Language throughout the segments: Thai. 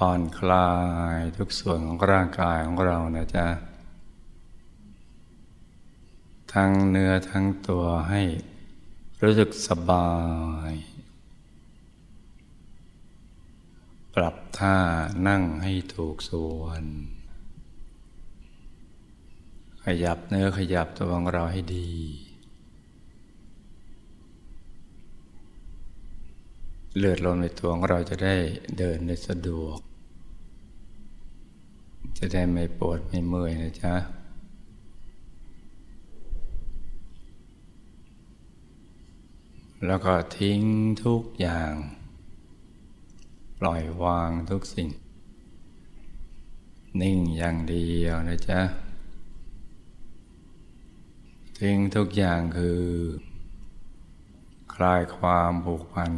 ผ่อนคลายทุกส่วนของร่างกายของเรานะจ๊ะ ทั้งเนื้อทั้งตัวให้รู้สึกสบาย ปรับท่านั่งให้ถูกส่วน ขยับเนื้อขยับตัวของเราให้ดี เลือดลมในตัวของเราจะได้เดินได้สะดวก จะได้ไม่ปวดไม่เมื่อยนะจ๊ะแล้วก็ทิ้งทุกอย่าง ปล่อยวางทุกสิ่ง นิ่งอย่างเดียวนะจ๊ะ ทิ้งทุกอย่างคือ คลายความผูกพัน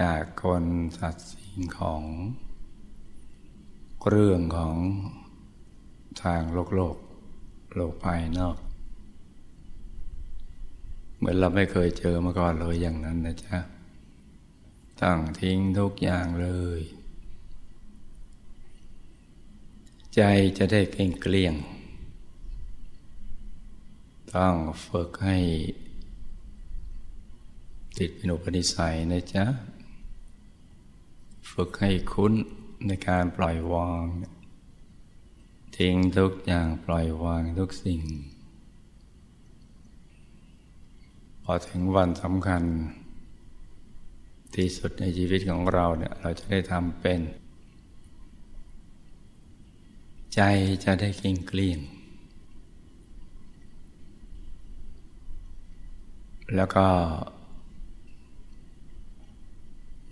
จากคนสัตว์สิ่งของ เรื่องของทางโลกโลก โลกภายนอก เหมือนเราไม่เคยเจอมาก่อนเลยอย่างนั้นนะจ๊ะตั้งทิ้งทุกอย่างเลย ใจจะได้เกลี้ยงเกลี้ยง ต้องฝึกให้ติดเป็นอุปนิสัยนะจ๊ะ ฝึกให้คุ้นในการปล่อยวางทิ้งทุกอย่างปล่อยวางทุกสิ่ง พอถึงวันสำคัญ ที่สุดในชีวิตของเราเนี่ยเราจะได้ทำเป็น ใจจะได้เกลี้ยงเกลี้ยงแล้วก็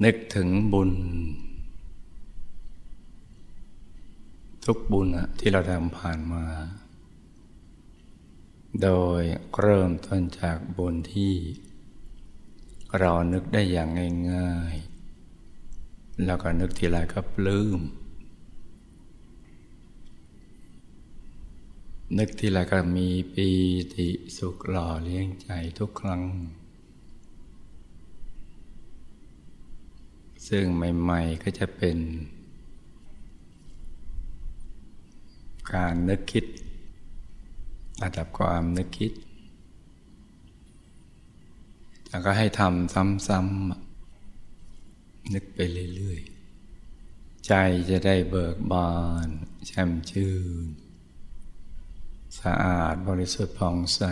นึกถึงบุญ ทุกบุญที่เราทำผ่านมา โดยเริ่มต้นจากบุญที่ เรานึกได้อย่างง่ายๆ แล้วก็นึกทีไรก็ปลื้มนึกทีไรก็มีปีติสุขหล่อเลี้ยงใจทุกครั้ง ซึ่งใหม่ ๆ ก็จะเป็น การนึกคิด ระดับความนึกคิด แล้วก็ให้ทำซ้ำๆ นึกไปเรื่อย ๆ ใจจะได้เบิกบานแช่มชื่น สะอาดบริสุทธิ์ผ่องใส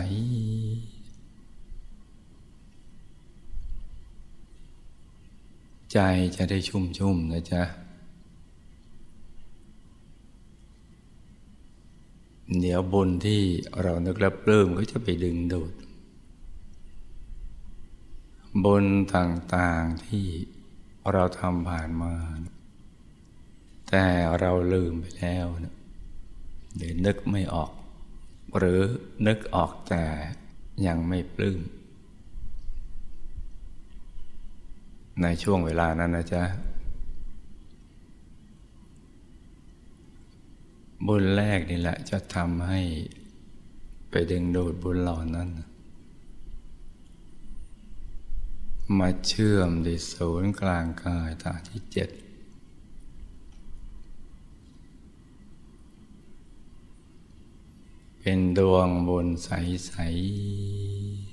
ใจจะได้ชุ่มๆนะจ๊ะ เดี๋ยวบุญที่เรานึกแล้วปลื้มก็จะไปดึงดูดบุญต่างๆที่เราทำผ่านมา แต่เราลืมไปแล้วนะหรือนึกไม่ออก หรือนึกออกแต่ยังไม่ปลื้ม ในช่วงเวลานั้นนะจ๊ะ บุญแรกนี่แหละจะทำให้ไปดึงดูดบุญเหล่านั้น มาเชื่อมดิศูนย์กลางกายตาที่เจ็ดเป็นดวงบุญใสๆ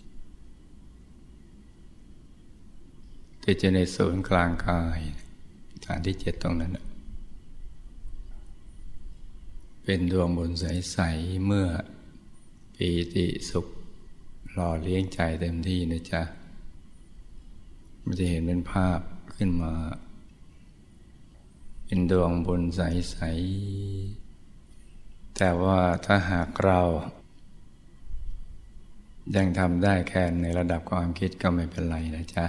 ที่จะในศูนย์กลางกายฐานที่เจ็ดตรงนั้น เป็นดวงบุญใส ๆ เมื่อปีติสุขหล่อเลี้ยงใจเต็มที่นะจ๊ะ มันจะเห็นเป็นภาพขึ้นมา เป็นดวงบุญใส ๆ แต่ว่าถ้าหากเรายังทำได้แค่ในระดับความคิดก็ไม่เป็นไรนะจ๊ะ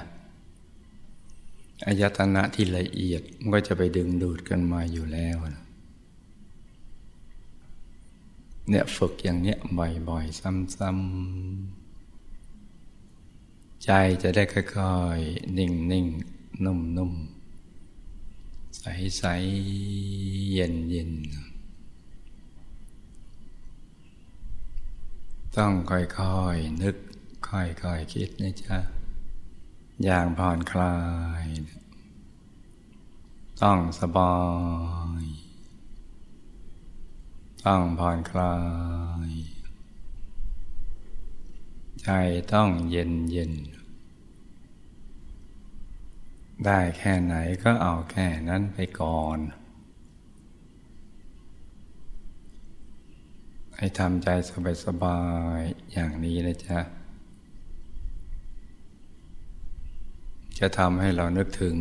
อายตนะที่ละเอียดมันก็จะไปดึงดูดกันมาอยู่แล้วนะเนี่ยฝึกอย่างเนี้ยบ่อยๆ ซ้ำๆ ใจจะได้ค่อยๆ นิ่งๆนุ่มๆ ใสๆ เย็นๆ ต้องค่อยๆ นึก ค่อยๆ คิดนะจ๊ะ อย่างผ่อนคลาย ต้องสบาย ต้องผ่อนคลาย ใจต้องเย็นเย็น ได้แค่ไหนก็เอาแค่นั้นไปก่อนให้ทำใจสบายๆอย่างนี้นะจ๊ะ จะทำให้เรานึกถึง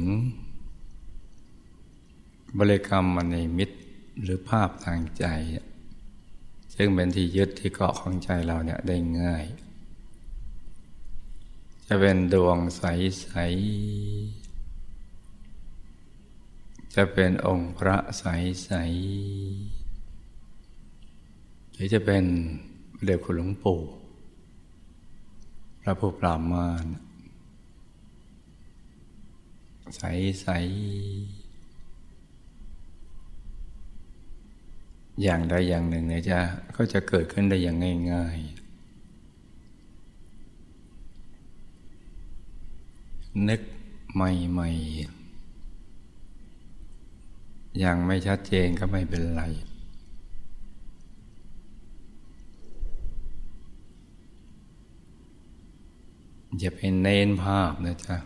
บริกรรมมันในมิตรหรือภาพทางใจ ซึ่งเป็นที่ยึดที่เกาะของใจเราเนี่ยได้ง่าย จะเป็นดวงใส ๆ จะเป็นองค์พระใส ๆ หรือจะเป็นเด็กคุณหลวงปู่พระผู้ปราบมาร ใสๆอย่างใดอย่างหนึ่งเนี่ยจะก็จะเกิดขึ้นได้อย่างง่าย ๆ นึกใหม่ๆยังไม่ชัดเจนก็ไม่เป็นไร อย่าไปเน้นภาพนะจ๊ะ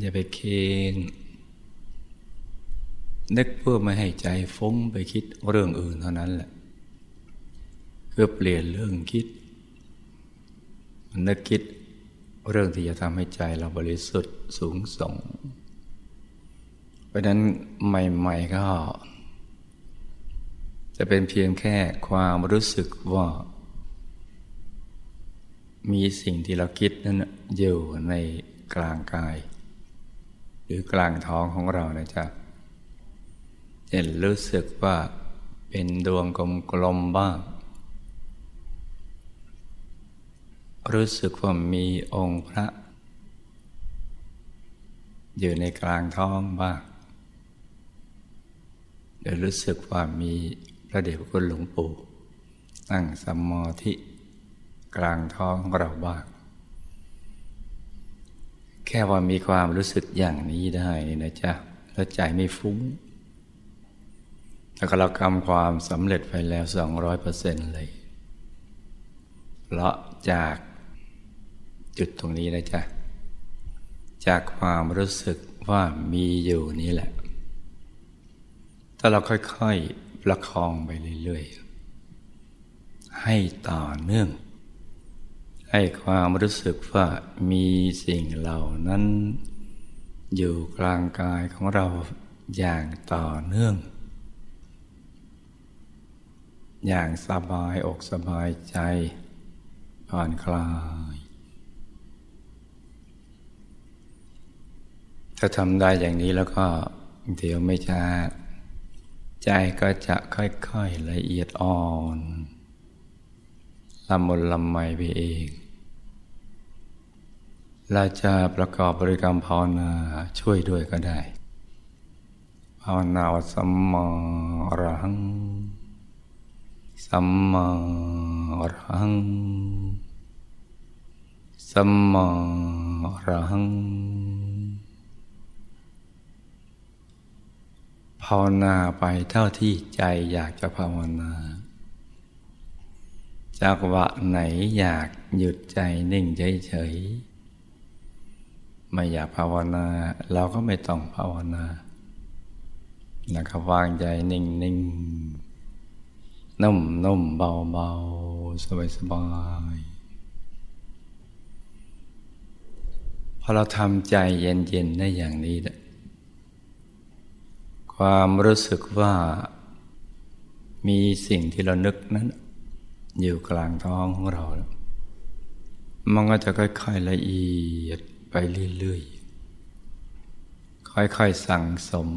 อย่าไปเคนนึกเพื่อไม่ให้ใจฟุ้งไปคิดเรื่องอื่นเท่านั้นแหละคือเปลี่ยนเรื่องคิด นึกคิดเรื่องที่จะทำให้ใจเราบริสุทธิ์สูงส่ง เพราะนั้นใหม่ ๆ ก็ จะเป็นเพียงแค่ความรู้สึกว่า มีสิ่งที่เราคิดนั้นอยู่ในกลางกาย หรือกลางท้องของเรานะจ๊ะเห็นรู้สึกว่าเป็นดวงกลมๆบ้าง รู้สึกว่ามีองค์พระ อยู่ในกลางท้องบ้างเดี๋ยวรู้สึกว่ามีพระเดชพระคุณหลวงปู่นั่งสมาธิกลางท้องของเราบ้าง แค่ว่ามีความรู้สึกอย่างนี้ได้นะจ๊ะแล้วใจไม่ฟุ้งแล้วก็เราทำความสำเร็จไปแล้วสองร้อยเปอร์เซนต์เลยเพราะจากจุดตรงนี้นะจ๊ะ จากความรู้สึกว่ามีอยู่นี่แหละ ถ้าเราค่อยๆประคองไปเรื่อยๆ ให้ต่อเนื่อง ให้ความรู้สึกว่ามีสิ่งเหล่านั้น อยู่กลางกายของเราอย่างต่อเนื่อง อย่างสบายอกสบายใจผ่อนคลายถ้าทำได้อย่างนี้แล้วก็เดี๋ยวไม่ช้าใจก็จะค่อยๆละเอียดอ่อนละมุนละไมไปเอง เราจะประกอบบริกรรมภาวนาช่วยด้วยก็ได้ ภาวนาสัมมาอรหัง สัมมาอรหัง สัมมาอรหัง ภาวนาไปเท่าที่ใจอยากจะภาวนาจากวะไหนอยากหยุดใจนิ่งเฉยๆ ไม่อยากภาวนา เราก็ไม่ต้องภาวนาแล้วก็วางใจนิ่งๆนุ่มนุ่มเบาเบาสบายสบายพอเราทำใจเย็นเย็นได้อย่างนี้ความรู้สึกว่ามีสิ่งที่เรานึกนั้น อยู่กลางท้องของเรา มันก็จะค่อย ๆ ละเอียด เรื่อยๆ ค่อยๆ สั่งสม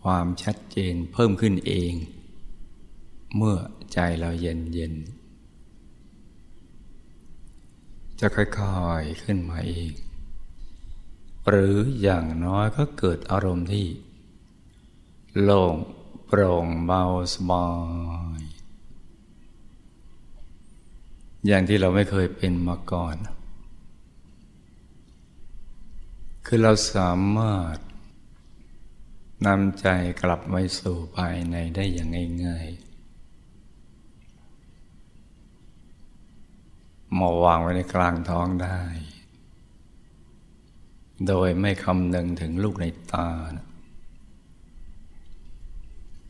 ความชัดเจนเพิ่มขึ้นเอง เมื่อใจเราเย็นเย็นจะค่อยๆ ขึ้นมาเอง หรืออย่างน้อยก็เกิดอารมณ์ที่ โล่งโปร่งเบาสบายอย่างที่เราไม่เคยเป็นมาก่อน คือเราสามารถนำใจกลับไปสู่ภายในได้อย่างง่ายๆมาวางไว้ในกลางท้องได้ โดยไม่คำนึงถึงลูกในตานะ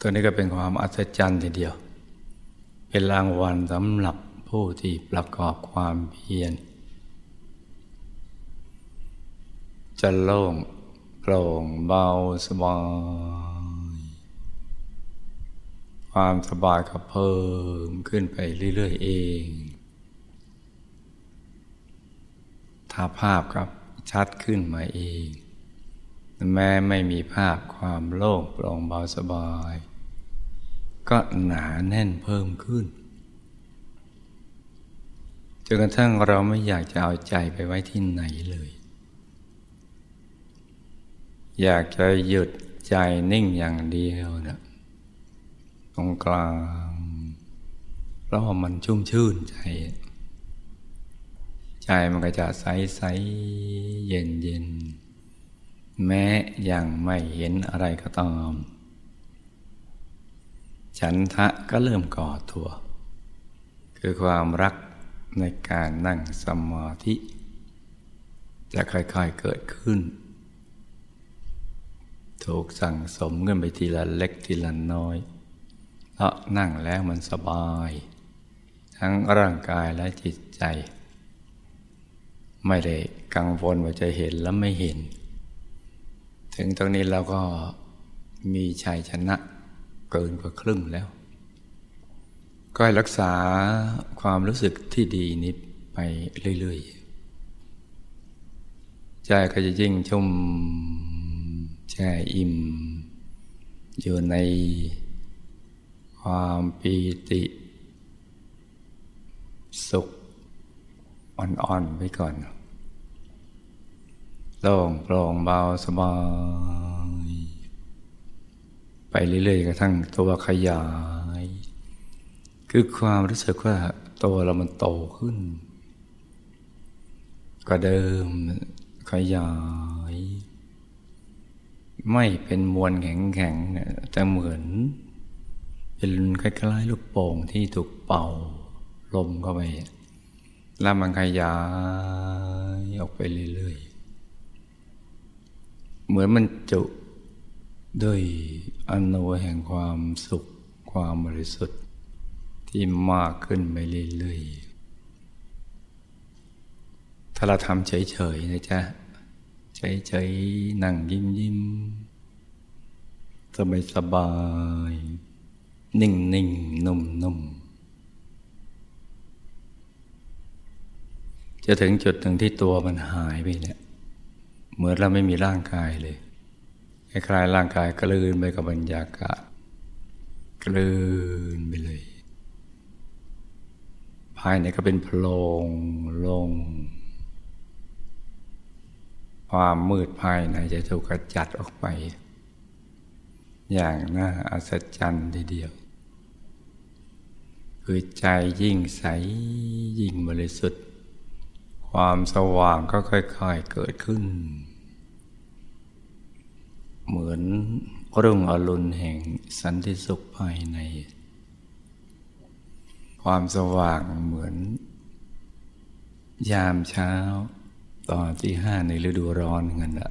ตัวนี้ก็เป็นความอัศจรรย์ทีเดียว เป็นรางวัลสำหรับผู้ที่ประกอบความเพียร จะโล่งโปร่งเบาสบาย ความสบายก็เพิ่มขึ้นไปเรื่อยๆเอง ถ้าภาพกับชัดขึ้นมาเอง แม้ไม่มีภาพความโล่งโปร่งเบาสบาย ก็หนาแน่นเพิ่มขึ้นจนกระทั่งเราไม่อยากจะเอาใจไปไว้ที่ไหนเลย อยากจะหยุดใจนิ่งอย่างเดียวนะตรงกลาง เพราะว่ามันชุ่มชื่นใจ ใจมันก็จะใสใสเย็นเย็นแม้ยังไม่เห็นอะไรก็ตาม ฉันทะก็เริ่มก่อตัว คือความรักในการนั่งสมาธิ จะค่อยๆเกิดขึ้น ถูกสั่งสมขึ้นไปทีละเล็กทีละน้อยเพราะนั่งแล้วมันสบาย ทั้งร่างกายและจิตใจ ไม่ได้กังวลว่าจะเห็นและไม่เห็น ถึงตรงนี้เราก็มีชัยชนะเกินกว่าครึ่งแล้ว ก็รักษาความรู้สึกที่ดีนี้ไปเรื่อยๆ ใจก็จะยิ่งชุ่ม แช่อิ่ม อยู่ในความปีติ สุขอ่อนๆไปก่อนโล่งโปร่งเบาสบาย ไปเรื่อยๆกระทั่งตัวขยาย คือความรู้สึกว่าตัวเรามันโตขึ้นก็เดิมขยาย ไม่เป็นมวลแข็งๆแต่เหมือนเป็นคล้ายๆลูกโป่งที่ถูกเป่าลมเข้าไป แล้วมันขยายออกไปเรื่อยๆ เหมือนมันจุด้วยอนุแห่งความสุขความบริสุทธิ์ที่มากขึ้นไปเรื่อยๆ ถ้าเราทำเฉยๆนะจ๊ะ เฉยๆนั่งยิ้มยิ้มสบายสบาย นิ่งนิ่งนุ่มนุ่มจะถึงจุดหนึ่งที่ตัวมันหายไปเนี่ยเหมือนเราไม่มีร่างกายเลยคล้ายๆร่างกายกลืนไปกับบรรยากาศกลืนไปเลย ภายในก็เป็นโพรงลง ความมืดภายในจะถูกกระจัดออกไป อย่างน่าอัศจรรย์ทีเดียว คือใจยิ่งใสยิ่งบริสุทธิ์ ความสว่างก็ค่อยๆเกิดขึ้น เหมือนรุ่งอรุณแห่งสันติสุขภายใน ความสว่างเหมือน ยามเช้า ตอนที่ห้าในฤดูร้อนเงินละ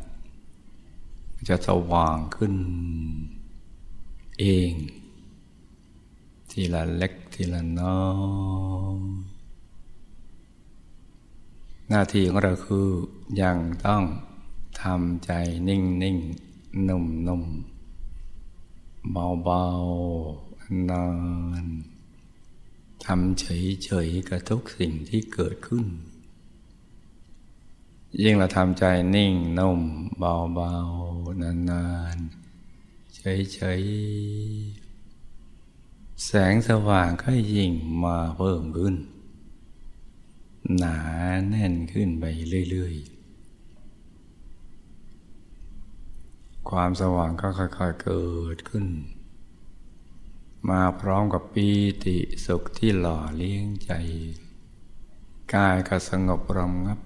จะสว่างขึ้นเอง ทีละเล็กทีละน้อยหน้าที่ของเราคือยังต้องทำใจนิ่งนิ่งนุ่มนุ่มเบาเบานานทำเฉยๆกับทุกสิ่งที่เกิดขึ้น ยิ่งเราทำใจนิ่งนุ่มเบาๆ นานๆ เฉยๆ แสงสว่างก็ยิ่งมาเพิ่มขึ้น หนาแน่นขึ้นไปเรื่อยๆ ความสว่างก็ค่อยๆ เกิดขึ้น มาพร้อมกับปีติสุขที่หล่อเลี้ยงใจ กายก็สงบรมงับ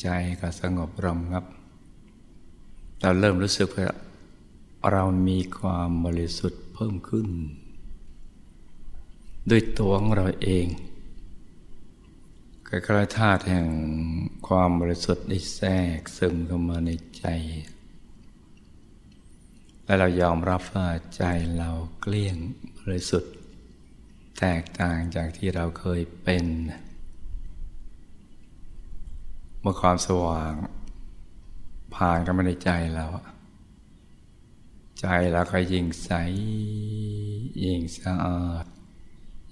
ใจก็สงบรมงับ เราเริ่มรู้สึกว่าเรามีความบริสุทธิ์เพิ่มขึ้น ด้วยตัวของเราเองคล้ายๆธาตุแห่งความบริสุทธิ์ได้แทรกซึมเข้ามาในใจ และเรายอมรับว่าใจเราเกลี้ยงบริสุทธิ์ แตกต่างจากที่เราเคยเป็น มื่อความสว่าง ผ่านกันมาในใจเราใจเราก็ยิ่งใส ยิ่งสะอาด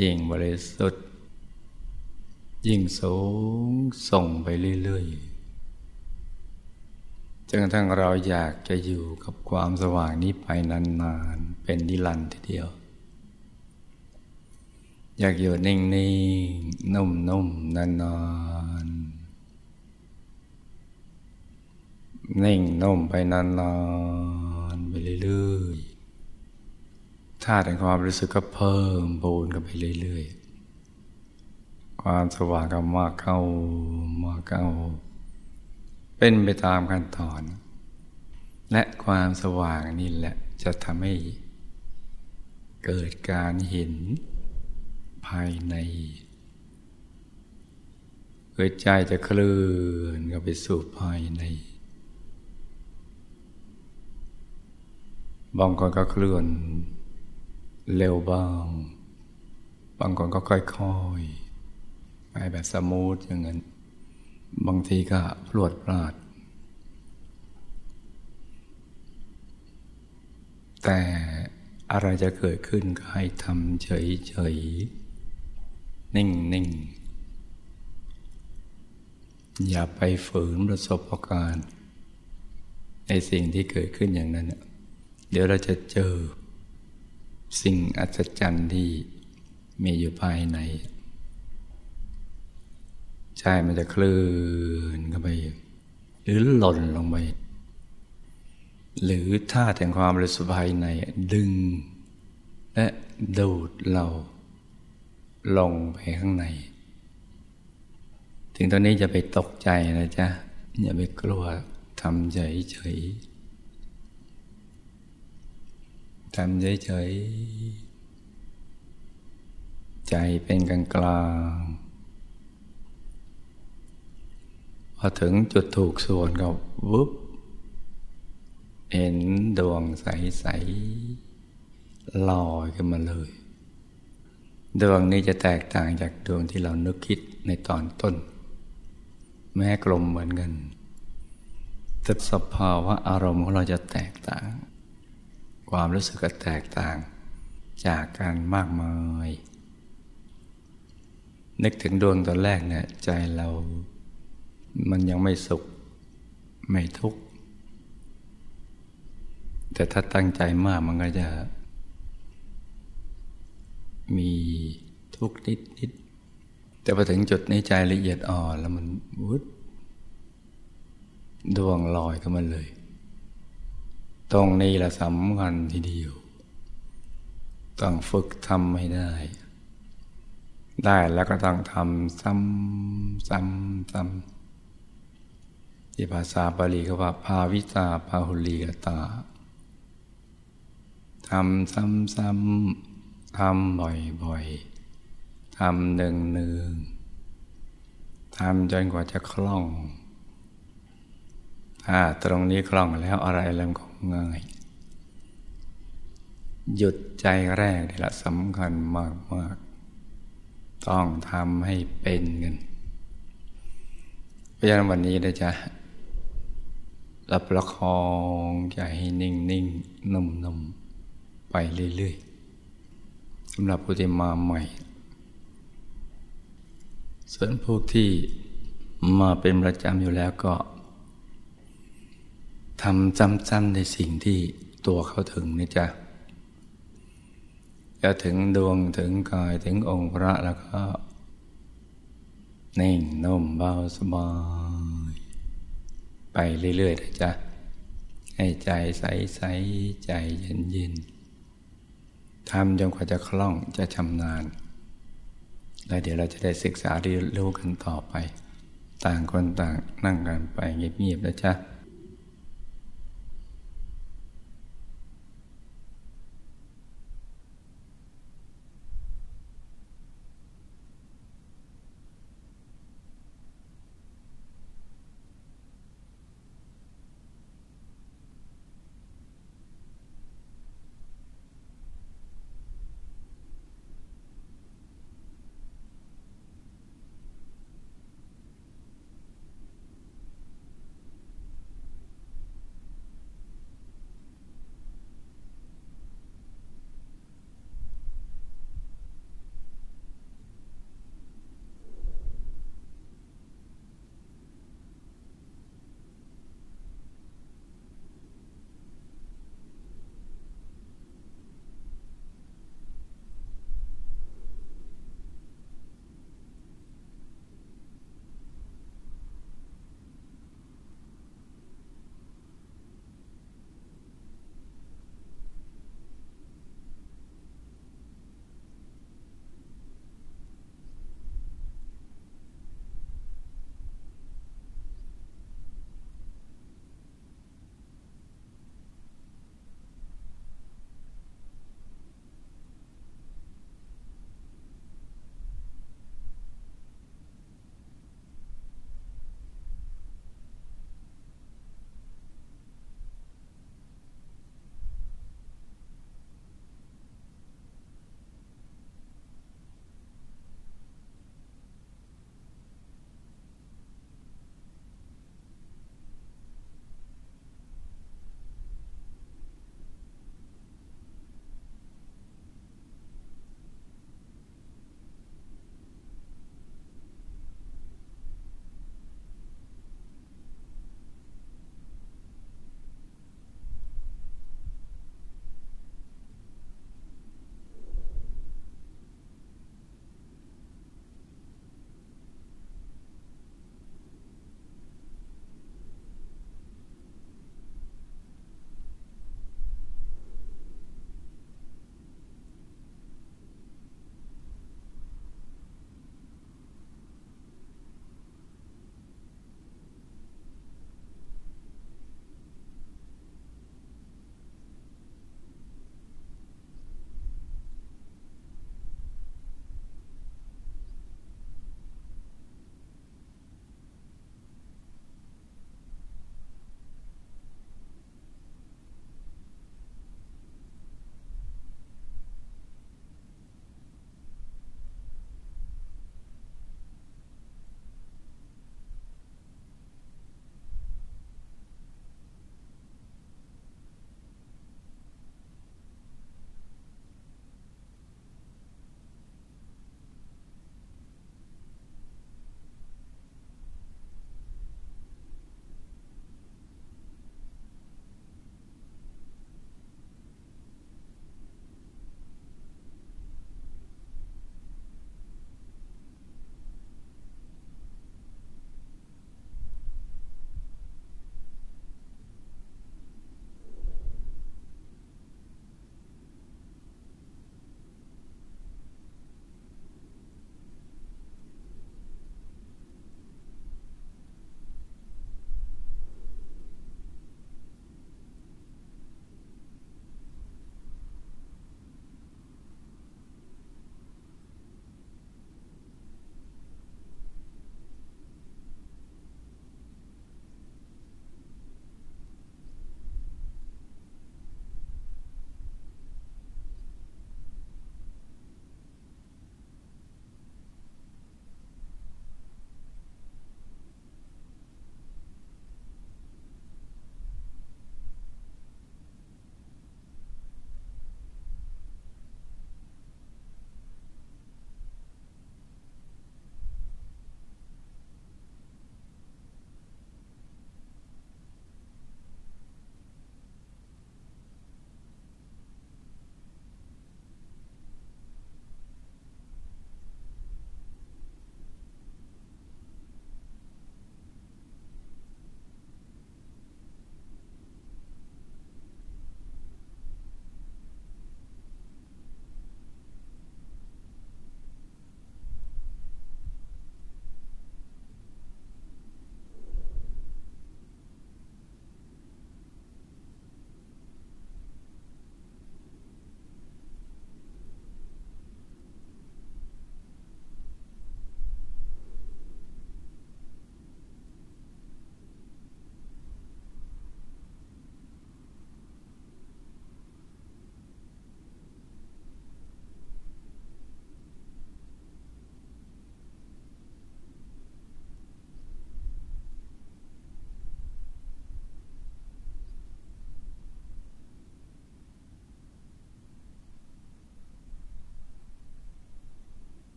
ยิ่งบริสุทธิ์ ยิ่งสูงส่งไปเรื่อยๆจนกระทั่งเราอยากจะอยู่กับความสว่างนี้ไปนานๆ เป็นนิรันดร์ทีเดียว อยากอยู่นิ่งๆ นุ่มๆนาน นิ่งนุ่มไปนานๆไปเรื่อยๆธาตุแห่งความรู้สึกก็เพิ่มบูนกันไปเรื่อยๆ ความสว่างก็มากเข้ามากเข้า เป็นไปตามขั้นตอน และความสว่างนี่แหละจะทำให้เกิดการเห็นภายในเกิดใจจะเคลื่อนก็ไปสู่ภายใน บางคนก็เคลื่อน เร็วบ้าง บางคนก็ค่อยๆไปแบบสมูทอย่างนั้น บางทีก็พลวดพลาด แต่อะไรจะเกิดขึ้นก็ให้ทำเฉยๆ นิ่งๆ อย่าไปฝืนประสบการณ์ ในสิ่งที่เกิดขึ้นอย่างนั้นเนี่ย เดี๋ยวเราจะเจอ สิ่งอัศจรรย์ที่มีอยู่ภายในใจมันจะเคลื่อนเข้าไปหรือหล่นลงไปหรือท่าแห่งความบริสุทธิ์ภายในดึง และดูดเรา ลงไปข้างใน ถึงตอนนี้จะไปตกใจนะจ๊ะ อย่าไปกลัวทำใจเฉย ทำเฉยๆ ใจเป็นกลางกลางพอถึงจุดถูกส่วนก็วุบเห็นดวงใสๆลอยขึ้นมาเลย ดวงนี้จะแตกต่างจากดวงที่เรานึกคิดในตอนต้น แม้กลมเหมือนกันแต่สภาวะอารมณ์ของเราจะแตกต่าง ความรู้สึกก็แตกต่างจากกันมากมาย นึกถึงดวงตอนแรกเนี่ยใจเรา มันยังไม่สุข ไม่ทุกข์ แต่ถ้าตั้งใจมากมันก็จะ มีทุกข์นิดนิดแต่พอถึงจุดในใจละเอียดอ่อนแล้วมันวุดดวงลอยขึ้นมาเลย ตรงนี้แหละสำคัญทีเดียว ต้องฝึกทำให้ได้ ได้แล้วก็ต้องทำซ้ำซ้ำซ้ำที่ภาษาบาลีเขาว่า ภาวิตาภาหุลีกตาทำซ้ำซ้ำทำบ่อยบ่อยทำหนึ่งหนึ่งทำจนกว่าจะคล่อง ถ้าตรงนี้คล่องแล้วอะไรเริ่มขอ ง่าย หยุดใจแรกนี่แหละสำคัญมากมากต้องทำให้เป็นกันเพราะฉะนั้นวันนี้นะจ๊ะรับประคองใจให้นิ่งนิ่งนุ่มนุ่มไปเรื่อยๆสำหรับผู้ที่มาใหม่ ส่วนพวกที่มาเป็นประจำอยู่แล้วก็ ทำซ้ำๆในสิ่งที่ตัวเขาถึงนี่จ้ะจะถึงดวงถึงกายถึงองค์พระแล้วก็นิ่งนุ่มเบาสบาย ไปเรื่อยๆนะจ๊ะ ให้ใจใสๆใจเย็นๆทำจนกว่าจะคล่องจะชำนาญ แล้วเดี๋ยวเราจะได้ศึกษาเรียนรู้กันต่อไป ต่างคนต่างนั่งกันไปเงียบๆนะจ๊ะ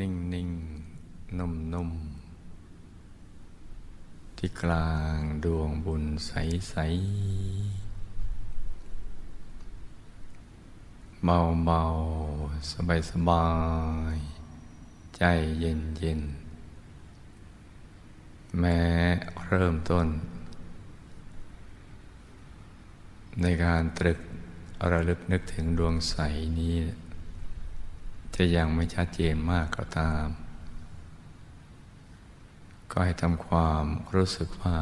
นิ่งนิ่งนุ่มนุ่มที่กลางดวงบุญใสใสเบาเบาสบายสบาย ใจเย็นเย็น แม้เริ่มต้น ในการตรึกระลึกนึกถึงดวงใสนี้ จะยังไม่ชัดเจนมากก็ตาม ก็ให้ทำความรู้สึกว่า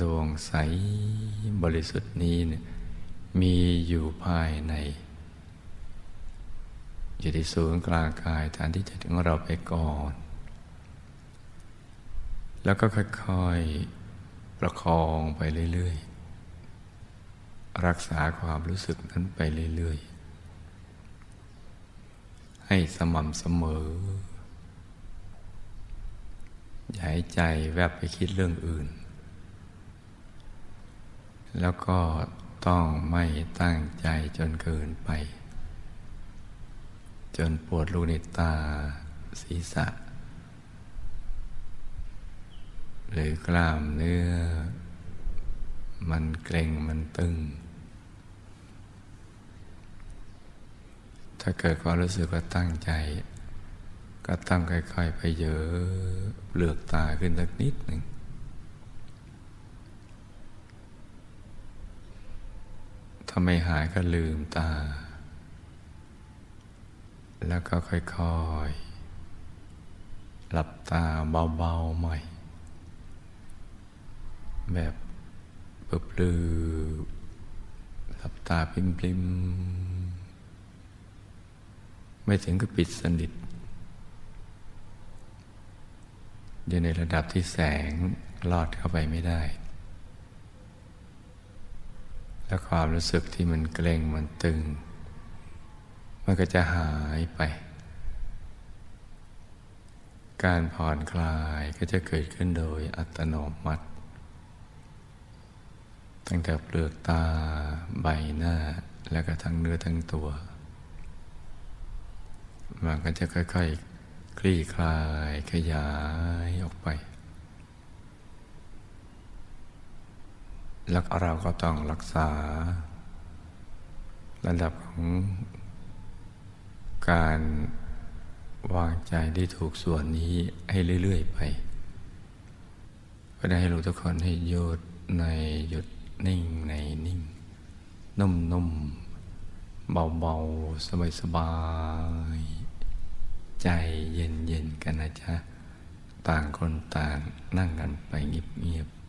ดวงใสบริสุทธิ์นี้เนี่ยมีอยู่ภายใน อยู่ที่ศูนย์กลางกายฐานที่จะถึงเราไปก่อน แล้วก็ค่อยๆประคองไปเรื่อยๆ รักษาความรู้สึกนั้นไปเรื่อยๆ ให้สม่ำเสมอ อย่าให้ใจแวบไปคิดเรื่องอื่น แล้วก็ต้องไม่ตั้งใจจนเกินไป จนปวดลูกในตาศีรษะ หรือกล้ามเนื้อ มันเกร็งมันตึง ถ้าเกิดความรู้สึกว่าตั้งใจ ก็ต้องค่อยๆไปเยอะเปลือกตาขึ้นสักนิดหนึ่งถ้าไม่หายก็ลืมตา แล้วก็ค่อยๆ หลับตาเบาๆใหม่ แบบเปลือหลับตาปริมๆ ไม่ถึงกับปิดสนิทอยู่ในระดับที่แสงลอดเข้าไปไม่ได้ แล้วความรู้สึกที่มันเกร็งมันตึง มันก็จะหายไป การผ่อนคลายก็จะเกิดขึ้นโดยอัตโนมัติ ตั้งแต่เปลือกตาใบหน้า แล้วก็ทั้งเนื้อทั้งตัว มันก็จะค่อยๆคคลี่คลายขยายออกไป แล้วเราก็ต้องรักษา ระดับของการวางใจที่ถูกส่วนนี้ให้เรื่อย ๆ ไป ก็ได้ให้รู้ทุกคนให้หยุดในหยุดนิ่งในนิ่ง นุ่มๆเบา ๆ สบาย ๆ ใจเย็นๆกันนะจ๊ะ ต่างคนต่างนั่งกันไปเงียบๆ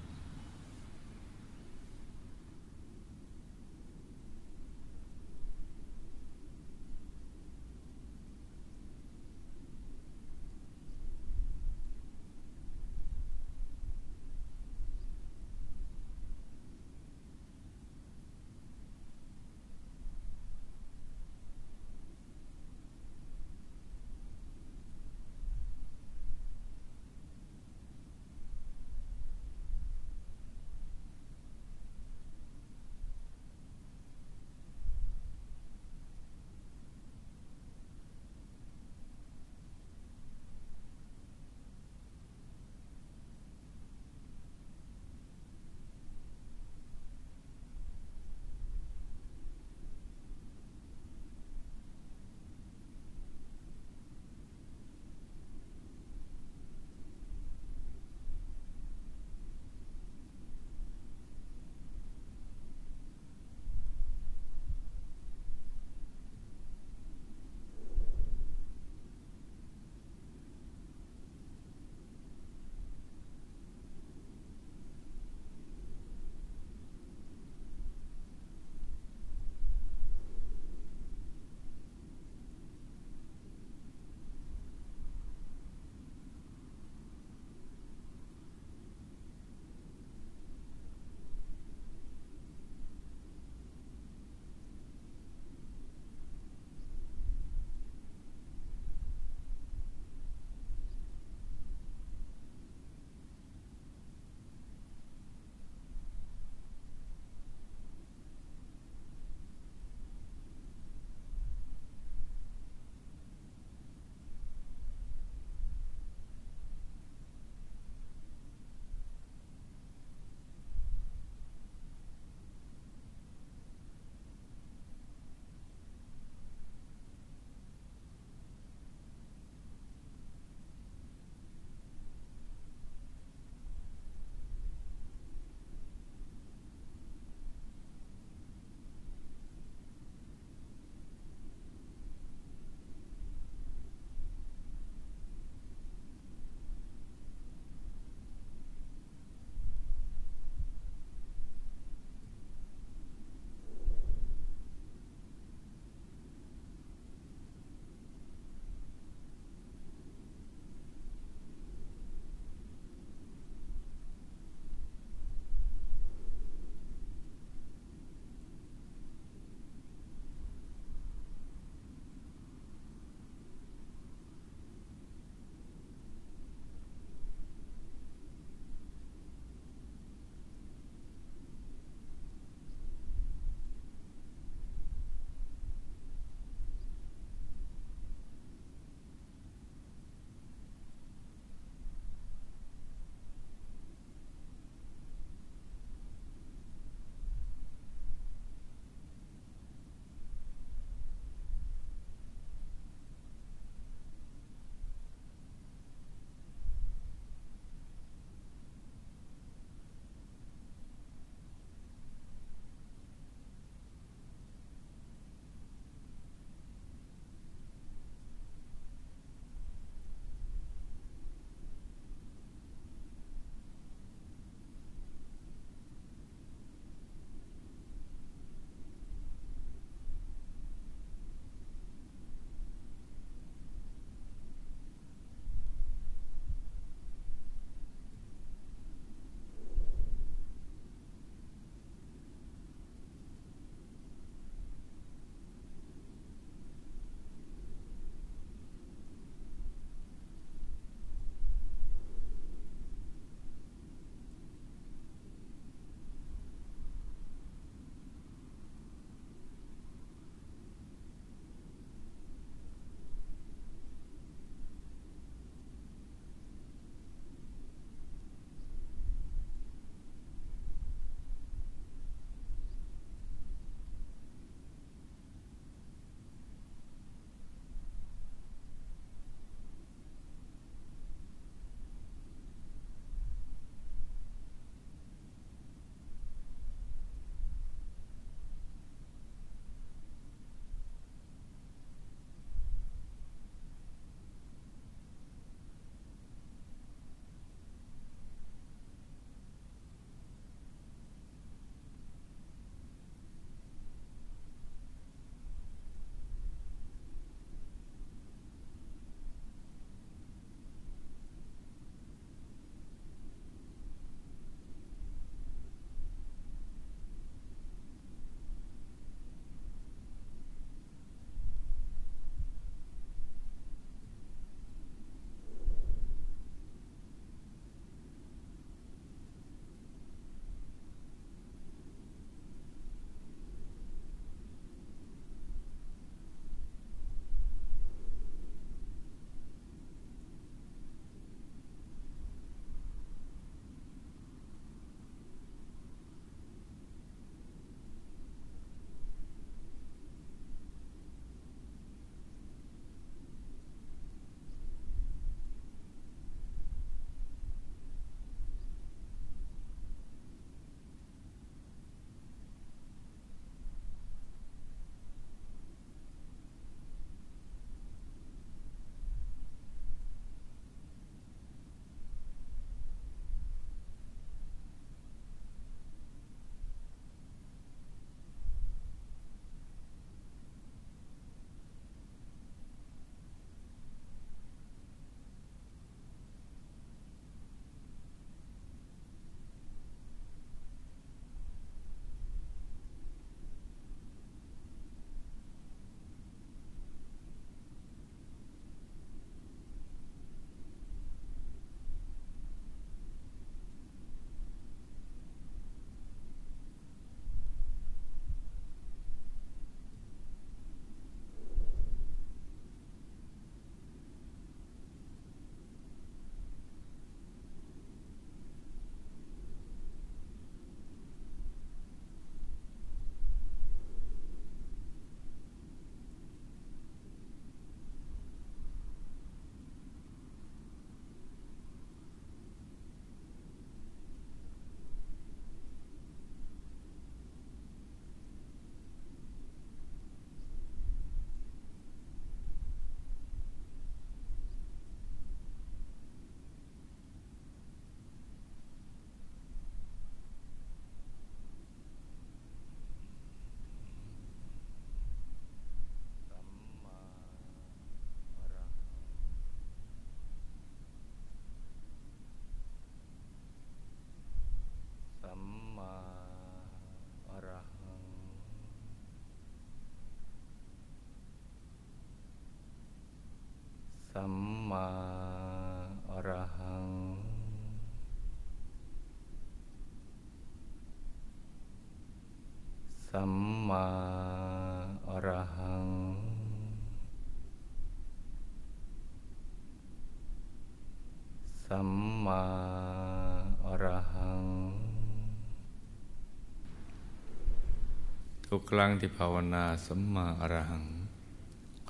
ครั้งที่ภาวนาสัมมาอรหัง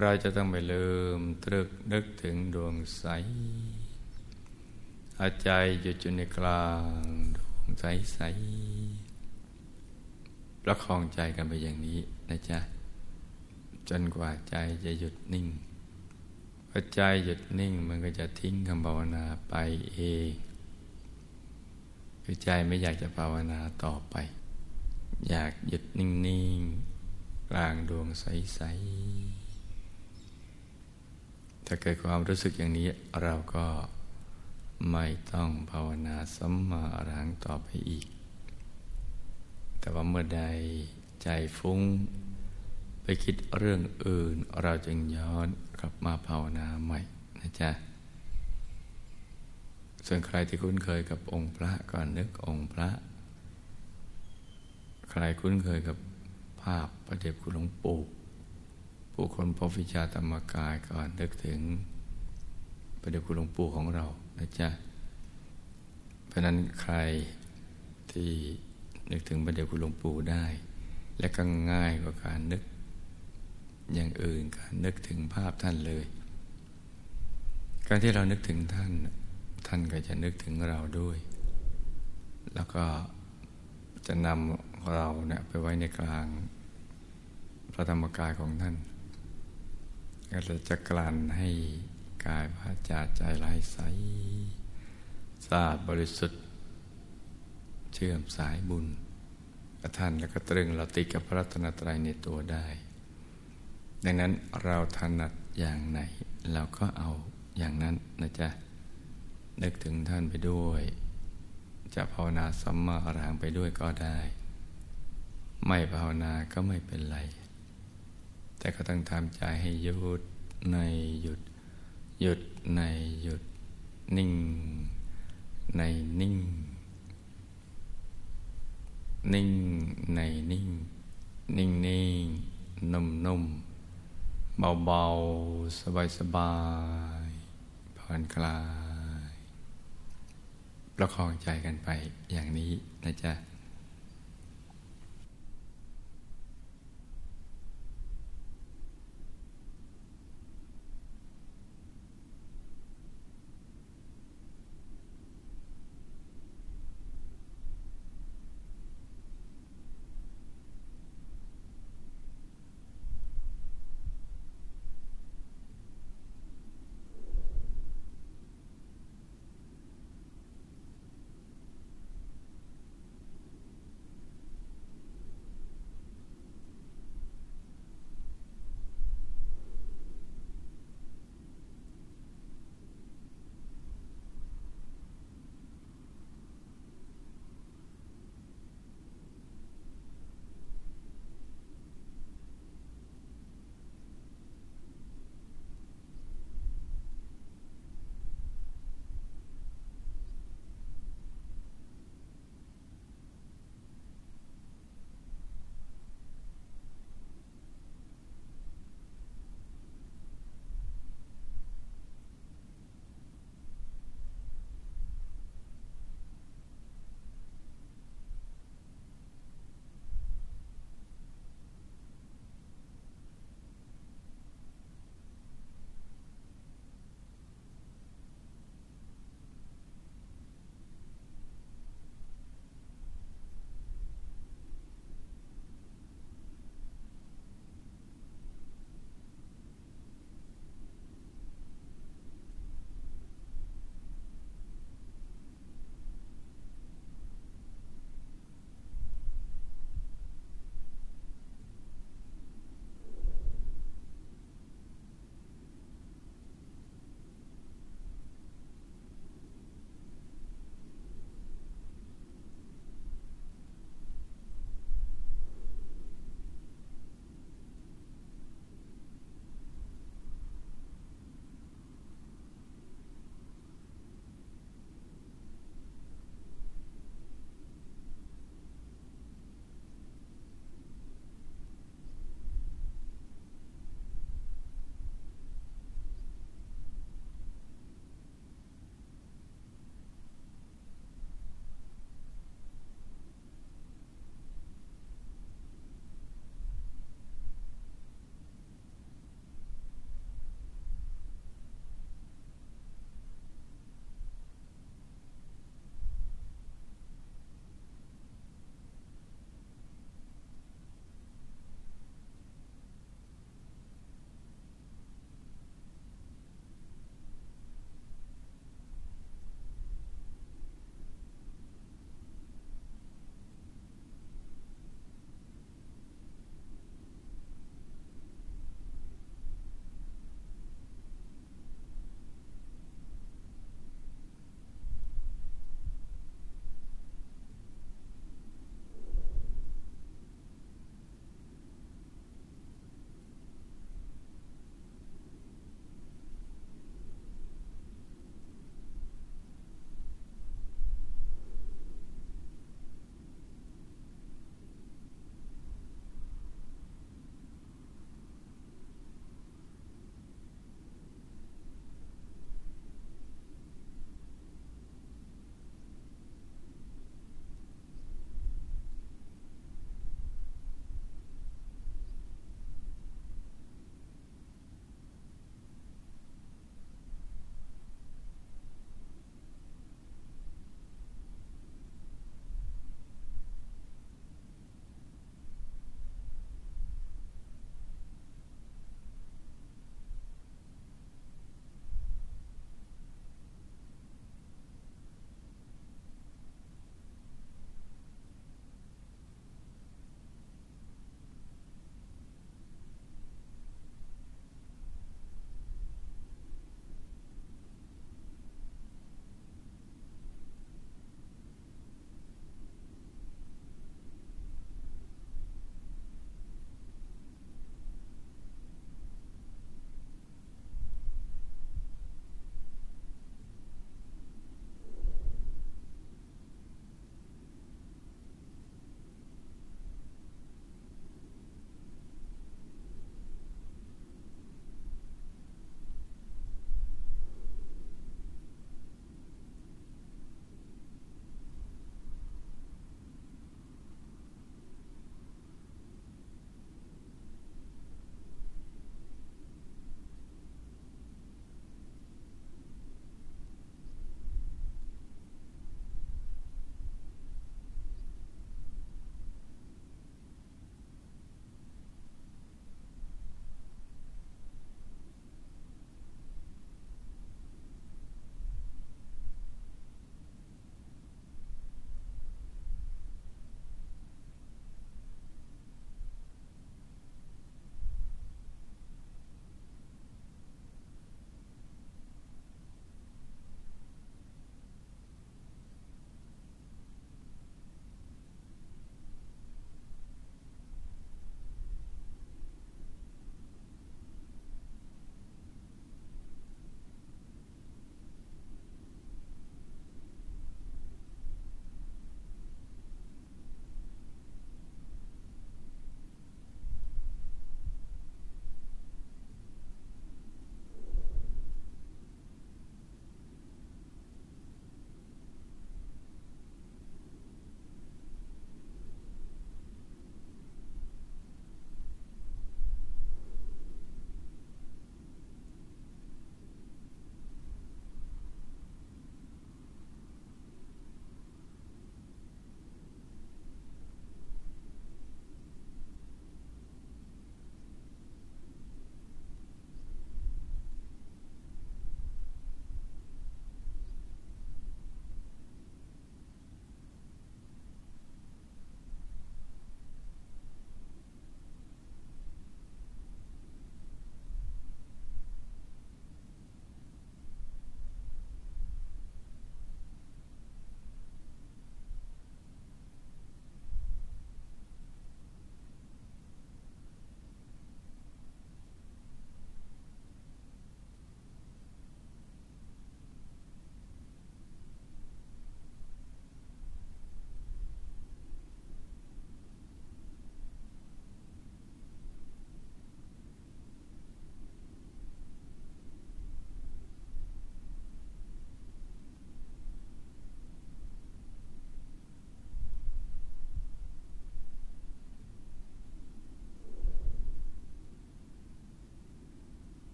เราจะต้องไปเริ่มตรึกนึกถึงดวงใสอาใจหยุดอยู่ในกลางดวงใสใสประคองใจกันไปอย่างนี้นะจ๊ะ จนกว่าใจจะหยุดนิ่งพอใจหยุดนิ่งมันก็จะทิ้งคำภาวนาไปเองคือใจไม่อยากจะภาวนาต่อไป อยากหยุดนิ่ง ๆ กลางดวงใส ๆ ถ้าเกิดความรู้สึกอย่างนี้เราก็ไม่ต้องภาวนาสัมมาอรหังต่อไปอีก แต่ว่าเมื่อใดใจฟุ้ง ไปคิดเรื่องอื่น เราจึงย้อนกลับมาภาวนาใหม่นะจ๊ะส่วนใครที่คุ้นเคยกับองค์พระก่อนนึกองค์พระ ใครคุ้นเคยกับภาพประเด็บคุณหลวงปู่ผู้คนพบวิชาธรรมกายก่อนนึกถึงประเดี๋ยวคุณหลวงปู่ของเรานะจ๊ะเพราะนั้นใครที่นึกถึงประเดี๋ยวคุณหลวงปู่ได้ และก็ง่ายกว่าการนึกอย่างอื่นการนึกถึงภาพท่านเลย การที่เรานึกถึงท่าน ท่านก็จะนึกถึงเราด้วย แล้วก็จะนำ เราเนี่ยไปไว้ในกลางพระธรรมกายของท่านก็จะกลั่นให้กายวาจาใจไหลใสสะอาดบริสุทธิ์เชื่อมสายบุญกับท่านแล้วก็ตรึงเราติดกับพระรัตนตรัยในตัวได้ ดังนั้นเราถนัดอย่างไหน เราก็เอาอย่างนั้นนะจ๊ะ นึกถึงท่านไปด้วย จะภาวนาสัมมาอรหังไปด้วยก็ได้ ไม่ภาวนาก็ไม่เป็นไร แต่ก็ต้องทำใจให้หยุดในหยุด หยุดในหยุด นิ่ง ในนิ่ง นิ่งในนิ่ง นิ่งนิ่งนุ่มนุ่มเบาเบาสบายสบายผ่อนคลาย ประคองใจกันไปอย่างนี้นะจ๊ะ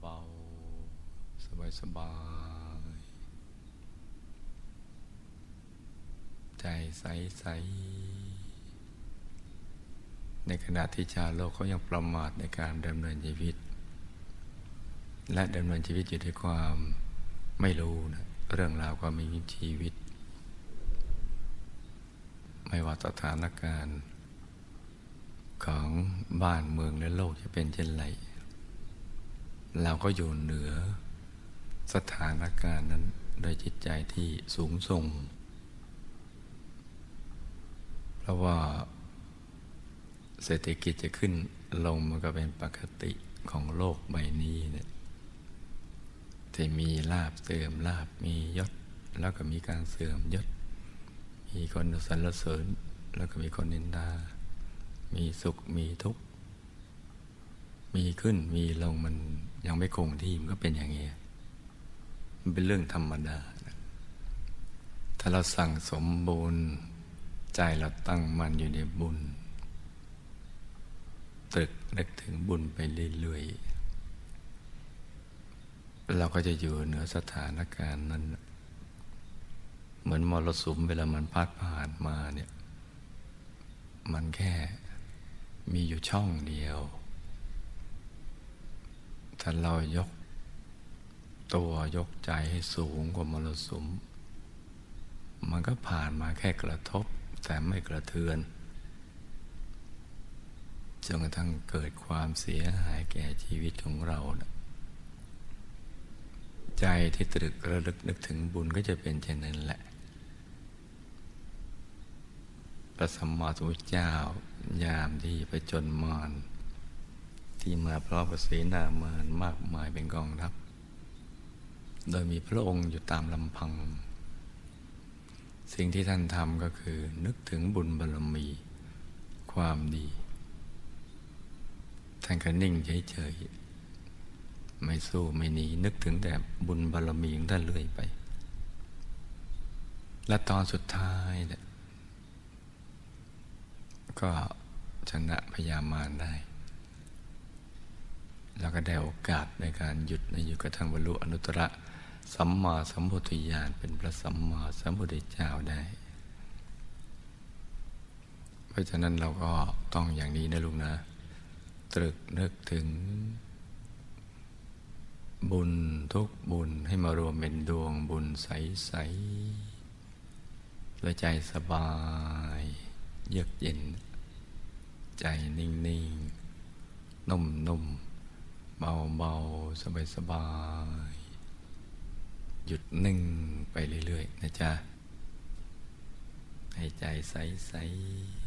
เบาๆ สบายๆ ใจใสๆ ในขณะที่ชาวโลกเขายังประมาทในการดำเนินชีวิต และดำเนินชีวิตอยู่ด้วยความไม่รู้นะเรื่องราวความมีชีวิต ไม่ว่าสถานการณ์ของบ้านเมืองและโลกจะเป็นเช่นไร เราก็อยู่เหนือสถานการณ์นั้นโดยจิตใจที่สูงส่ง เพราะว่าเศรษฐกิจจะขึ้นลงมันก็เป็นปกติของโลกใบนี้เนี่ยที่มีลาบเสื่อมลาบมียศ แล้วก็มีการเสื่อมยศ มีคนสรรเสริญ แล้วก็มีคนนินทามีสุขมีทุกข์ มีขึ้นมีลงมันยังไม่คงที่มันก็เป็นอย่างนี้มันเป็นเรื่องธรรมดา ถ้าเราสั่งสมบุญใจเราตั้งมันอยู่ในบุญตรึกนึกถึงบุญไปเรื่อยๆ เราก็จะอยู่เหนือสถานการณ์นั้น เหมือนมรสุมเวลามันพัดผ่านมาเนี่ย มันแค่มีอยู่ช่องเดียว ถ้าเรายกตัวยกใจให้สูงกว่ามรสุม มันก็ผ่านมาแค่กระทบ แต่ไม่กระเทือนจนกระทั่งเกิดความเสียหายแก่ชีวิตของเราใจที่ตรึกระลึกนึกถึงบุญก็จะเป็นเช่นนั้นแหละ พระสัมมาสัมพุทธเจ้ายามที่ไปจนมาร ที่มาพร้อมกับเสนามารมากมายเป็นกองทัพ โดยมีพระองค์อยู่ตามลำพัง สิ่งที่ท่านทำก็คือ นึกถึงบุญบารมี ความดี ท่านก็นิ่งเฉยๆ ไม่สู้ไม่หนี นึกถึงแต่บุญบารมีของท่านเรื่อยไป และตอนสุดท้ายเนี่ยก็ชนะพยามารได้ แล้วก็ได้โอกาสในการหยุดในอยู่กระทั่งบรรลุอนุตตรสัมมาสัมพุทธญาณเป็นพระสัมมาสัมพุทธเจ้าได้ เพราะฉะนั้นเราก็ต้องอย่างนี้นะลุงนะ ตรึกนึกถึง บุญทุกบุญให้มารวมเป็นดวงบุญใสๆและใจสบาย เยือกเย็น ใจนิ่งนิ่งนุ่มนุ่ม เบาเบาสบายสบายหยุดนิ่งไปเรื่อย ๆ นะจ๊ะ ให้ใจใส ๆ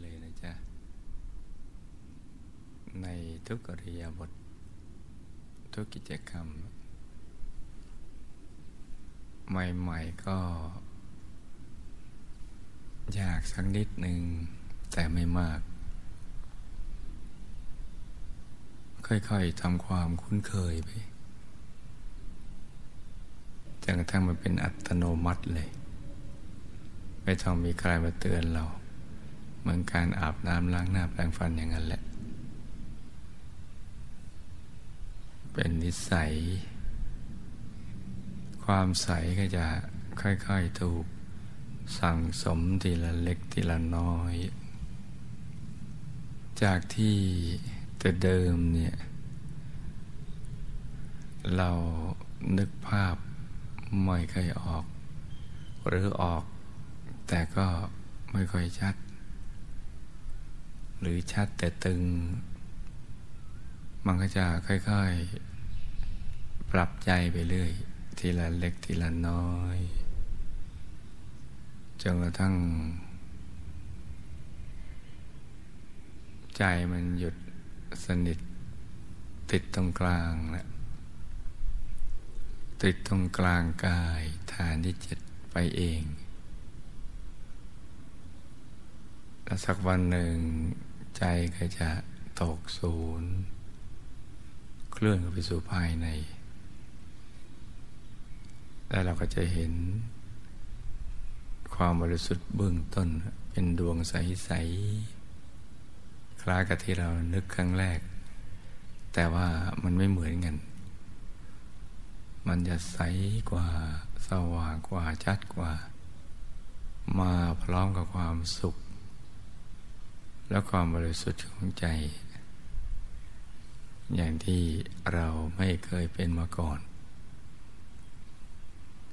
เลยนะจ๊ะ ในทุกเรียบท ทุกกิจกรรม ใหม่ ๆ ก็ยากสักนิดหนึ่งแต่ไม่มาก ค่อย ๆทำความคุ้นเคยไปจนกระทั่งมันเป็นอัตโนมัติเลย ไม่ต้องมีใครมาเตือนเรา เหมือนการอาบน้ำล้างหน้าแปรงฟันอย่างนั้นแหละ เป็นนิสัย ความใสก็จะค่อยๆถูกสั่งสมทีละเล็กทีละน้อย จากที่แต่เดิมเนี่ย เรานึกภาพไม่เคยออก หรือออกแต่ก็ไม่ค่อยชัด หรือชัดแต่ตึง มันก็จะค่อยๆ ปรับใจไปเรื่อย ทีละเล็กทีละน้อยจนกระทั่ง ใจมันหยุดสนิท ติดตรงกลางนะติดตรงกลางกายฐานที่เจ็ดไปเอง แล้วสักวันหนึ่ง ใจก็จะตกศูนย์เคลื่อนไปสู่ภายใน แล้วเราก็จะเห็น ความบริสุทธิ์เบื้องต้นเป็นดวงใส ๆ คล้ายกับที่เรานึกครั้งแรก แต่ว่ามันไม่เหมือนกัน มันจะใสกว่าสว่างกว่าชัดกว่า มาพร้อมกับความสุข และความบริสุทธิ์ของใจ อย่างที่เราไม่เคยเป็นมาก่อน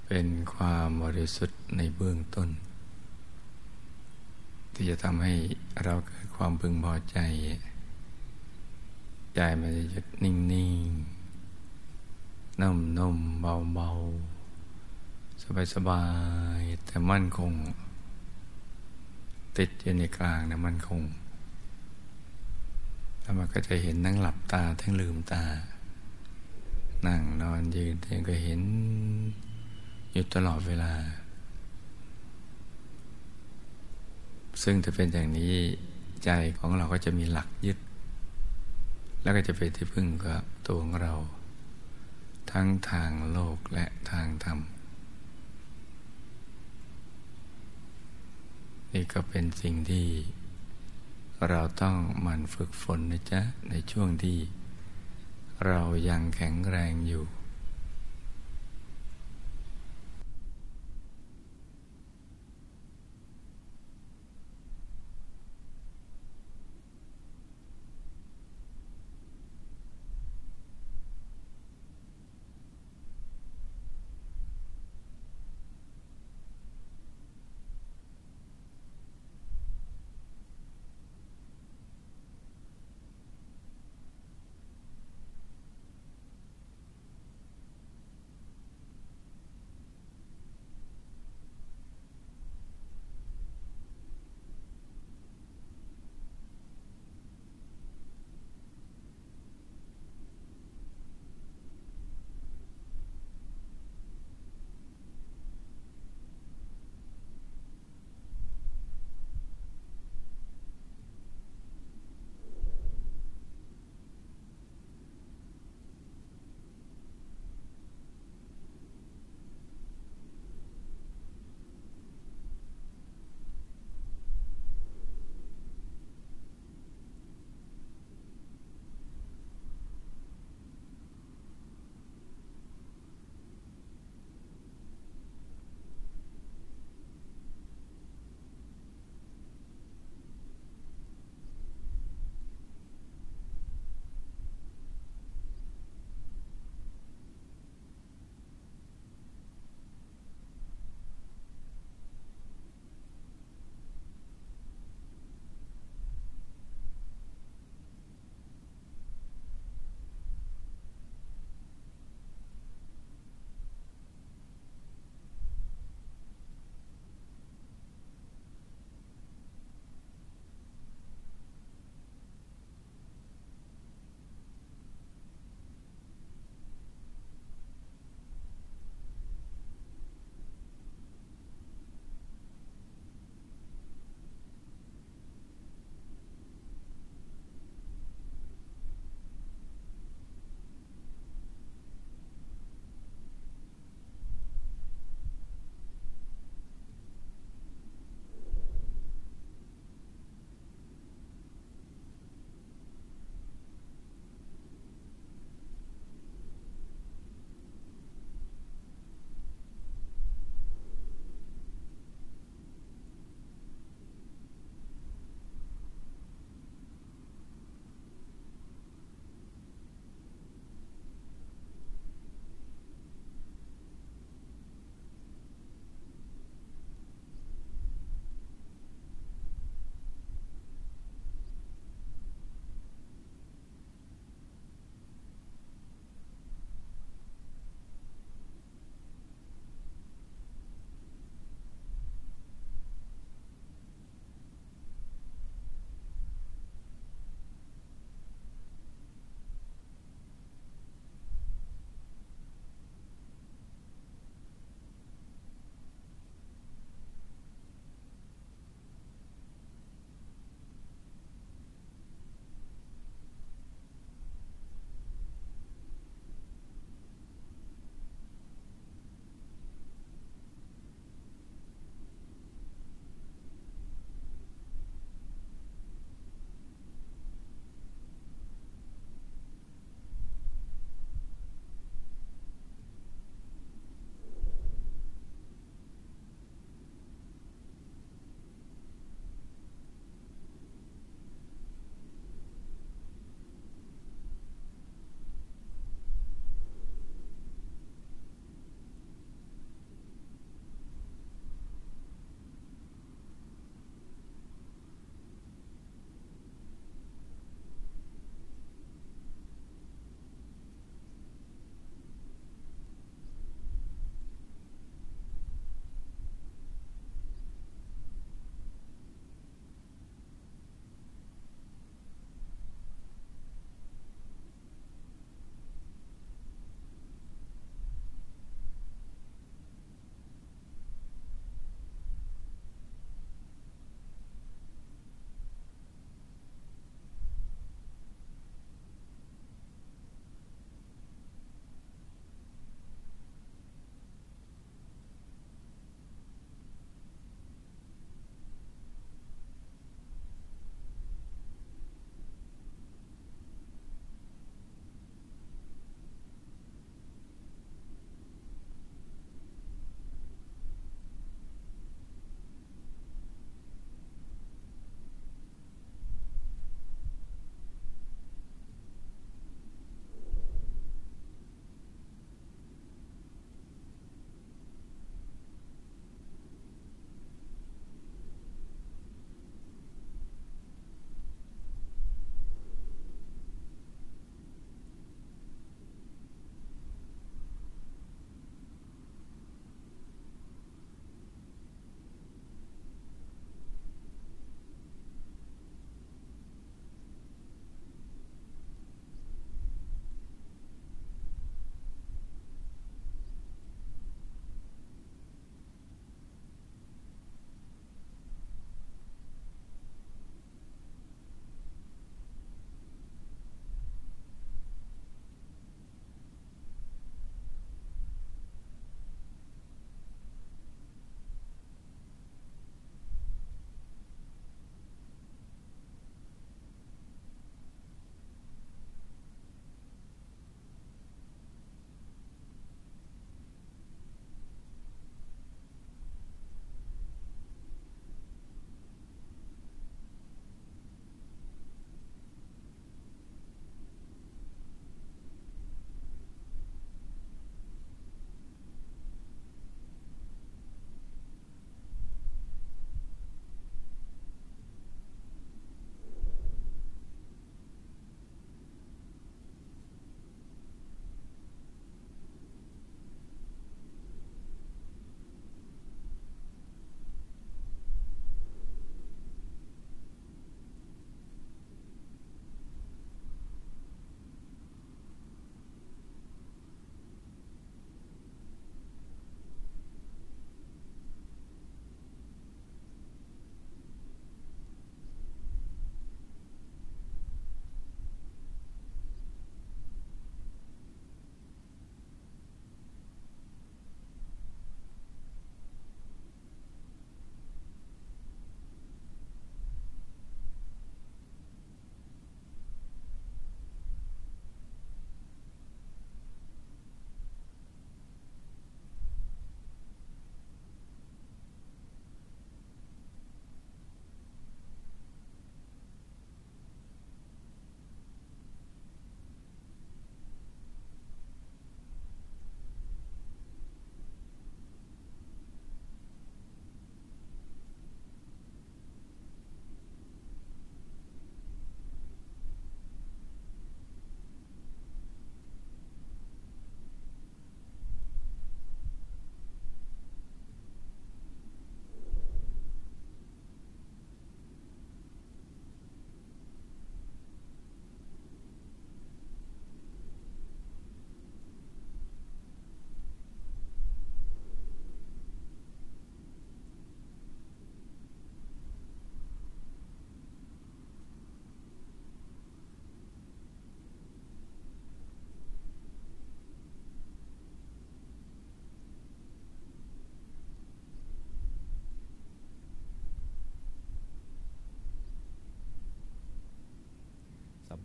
เป็นความบริสุทธิ์ในเบื้องต้น ที่จะทำให้เราเกิดความพึงพอใจ ใจมันจะหยุดนิ่งๆนุ่มนุ่มเบาเบาสบายสบายแต่มั่นคง ติดอยู่ในกลางนะมั่นคง แล้วมันก็จะเห็นทั้งหลับตาทั้งลืมตา นั่งนอนยืนเองก็เห็นอยู่ตลอดเวลา ซึ่งถ้าเป็นอย่างนี้ใจของเราก็จะมีหลักยึด แล้วก็จะเป็นที่พึ่งกับตัวของเรา ทั้งทางโลกและทางธรรมนี่ก็เป็นสิ่งที่ เราต้องมันฝึกฝนนะจ๊ะ ในช่วงที่เรายังแข็งแรงอยู่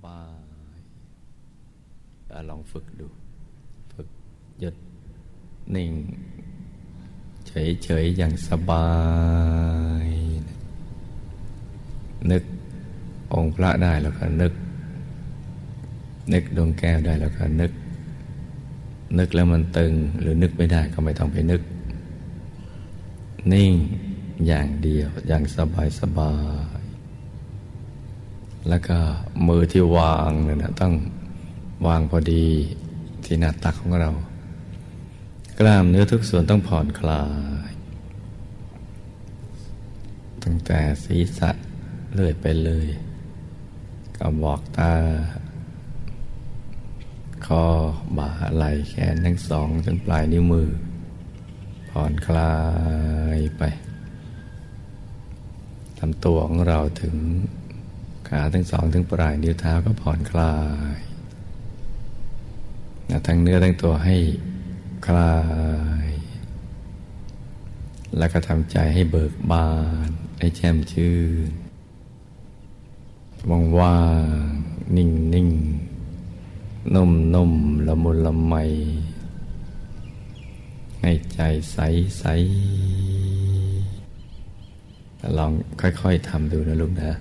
บายลองฝึกดู ฝึกหยุดนิ่ง เฉยๆ อย่างสบาย นึกองค์พระได้แล้วก็นึก นึกดวงแก้วได้แล้วก็นึก นึกแล้วมันตึงหรือนึกไม่ได้ก็ไม่ต้องไปนึก นิ่งอย่างเดียวอย่างสบายสบาย แล้วก็มือที่วางเนี่ยนะต้องวางพอดีที่หน้าตักของเรา กล้ามเนื้อทุกส่วนต้องผ่อนคลาย ตั้งแต่ศีรษะเลื่อยไปเลยกระบอกตา คอบ่าไหล่แขนทั้งสองจนปลายนิ้วมือ ผ่อนคลายไปทำตัวของเราถึง ขาทั้งสองถึงปลายนิ้วเท้าก็ผ่อนคลายทั้งเนื้อทั้งตัวให้คลาย แล้วก็ทำใจให้เบิกบาน ให้แช่มชื่นว่างว่างนิ่งนิ่งนุ่มนุ่มละมุนละไม ให้ใจใสใสลองค่อย ๆทำดูนะลูกนะ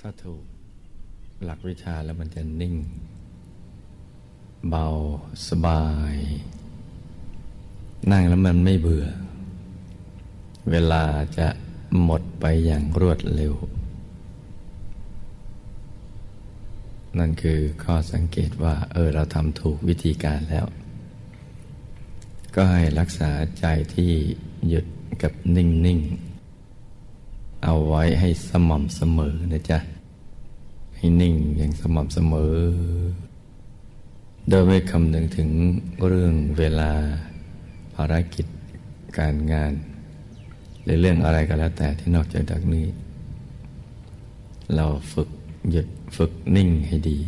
ถ้าถูกหลักวิชาแล้วมันจะนิ่ง เบาสบาย นั่งแล้วมันไม่เบื่อ เวลาจะหมดไปอย่างรวดเร็ว นั่นคือข้อสังเกตว่า เออเราทำถูกวิธีการแล้ว ก็ให้รักษาใจที่หยุดกับนิ่ง ๆ เอาไว้ให้สม่ำเสมอนะจ๊ะ ให้นิ่งอย่างสม่ำเสมอ โดยไม่คำนึงถึงเรื่องเวลาภารกิจการงานหรือเรื่องอะไรก็แล้วแต่ที่นอกจากจากนี้ เราฝึกหยุดฝึกนิ่งให้ดี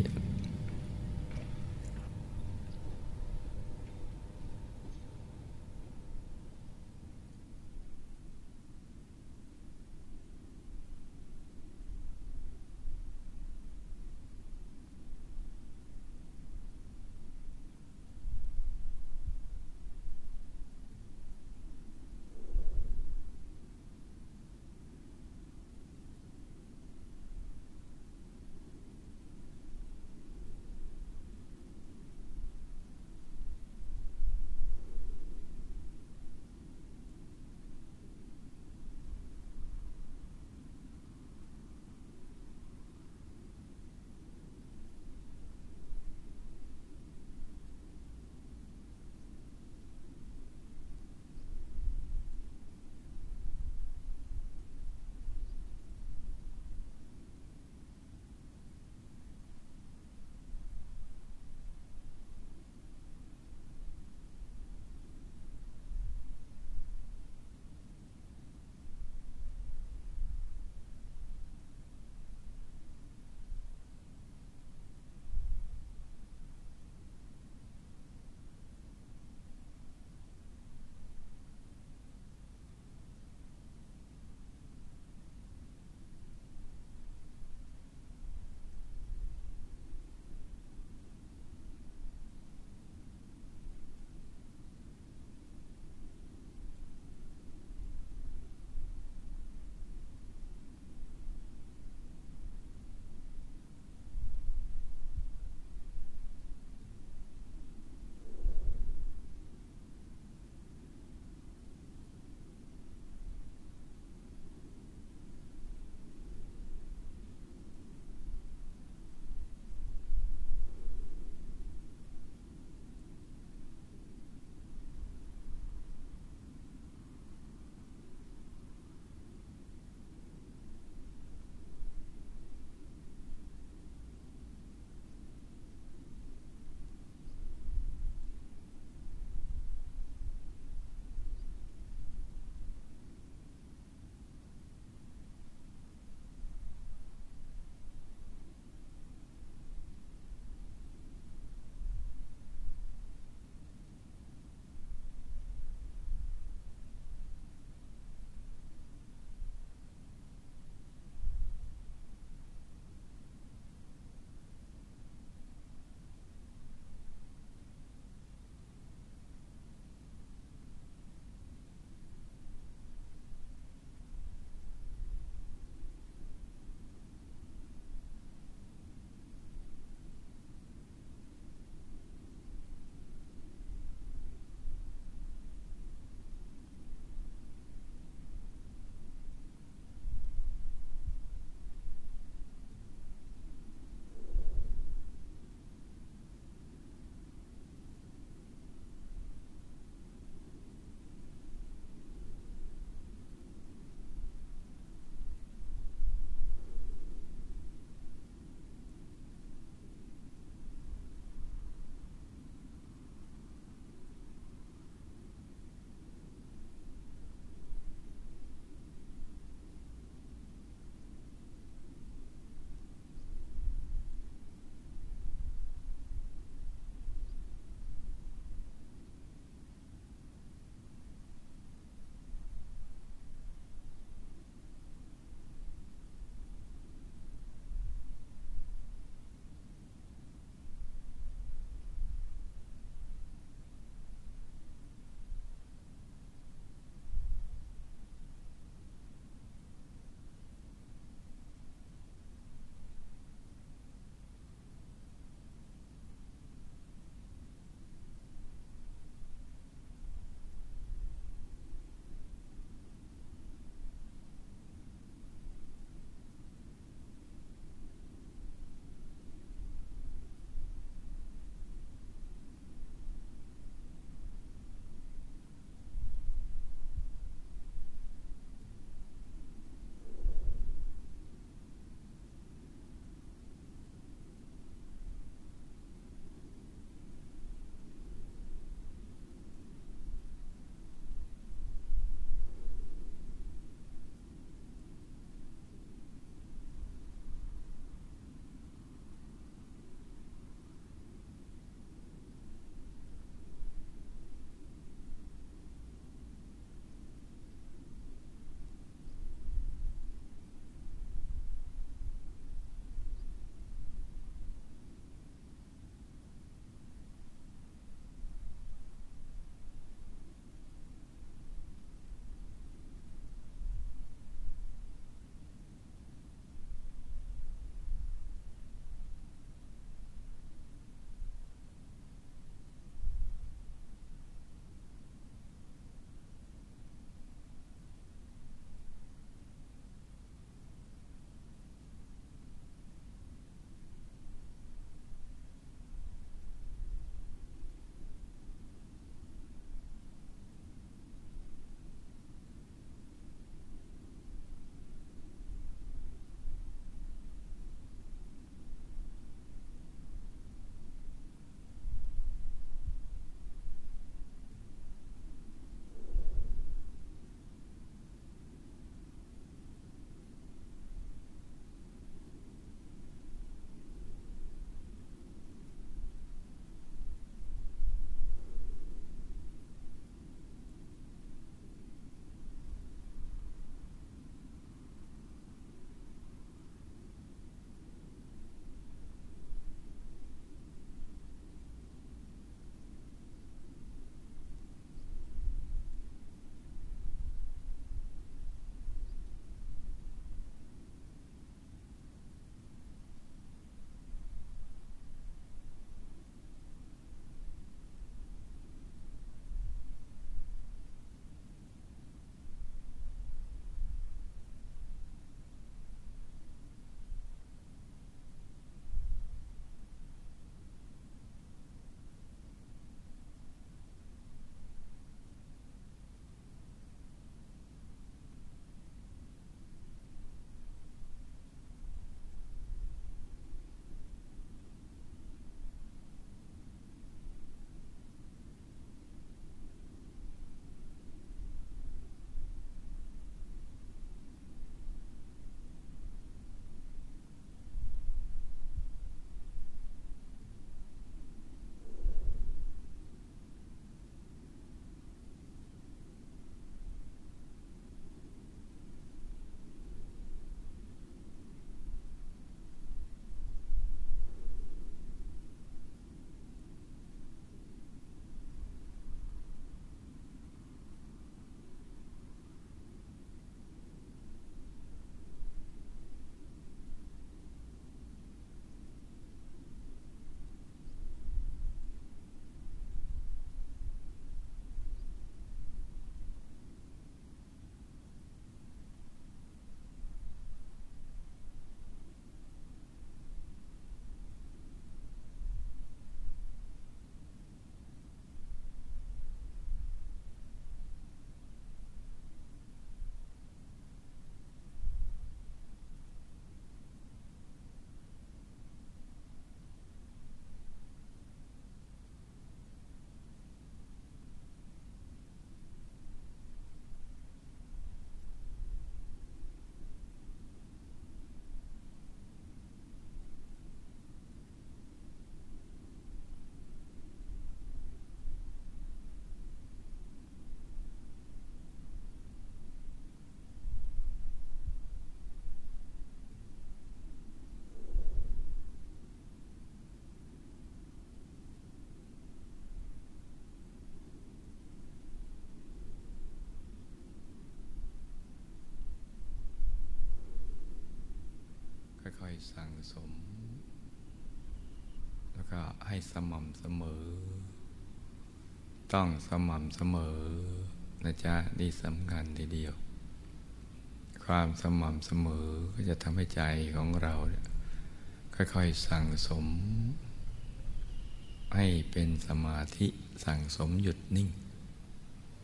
ค่อยๆสั่งสม แล้วก็ให้สม่ำเสมอ ต้องสม่ำเสมอนะจ๊ะนี่สำคัญทีเดียว ความสม่ำเสมอก็จะทำให้ใจของเราเนี่ยค่อยๆสั่งสม ให้เป็นสมาธิสั่งสมหยุดนิ่ง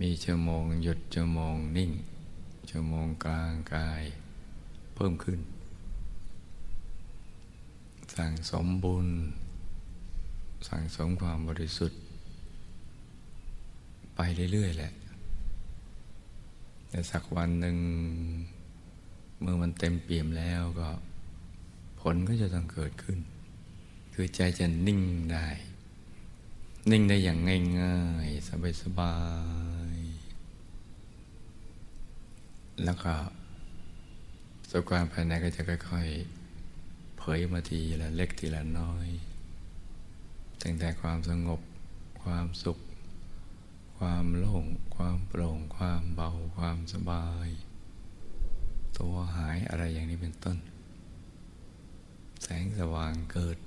มีชั่วโมงหยุดชั่วโมงนิ่ง ชั่วโมงกลางกาย เพิ่มขึ้น สั่งสมบุญ สั่งสมความบริสุทธิ์ ไปเรื่อย ๆ แหละ แต่สักวันหนึ่ง เมื่อมันเต็มเปี่ยมแล้วก็ ผลก็จะต้องเกิดขึ้น คือใจจะนิ่งได้ นิ่งได้อย่างง่ายๆ สบายๆ แล้วก็สุขความภายในก็จะค่อย ๆ ผยมาทีละเล็กทีละน้อย ตั้งแต่ความสงบ ความสุข ความโล่ง ความโปร่ง ความเบา ความสบาย ตัวหายอะไรอย่างนี้เป็นต้น แสงสว่างเกิด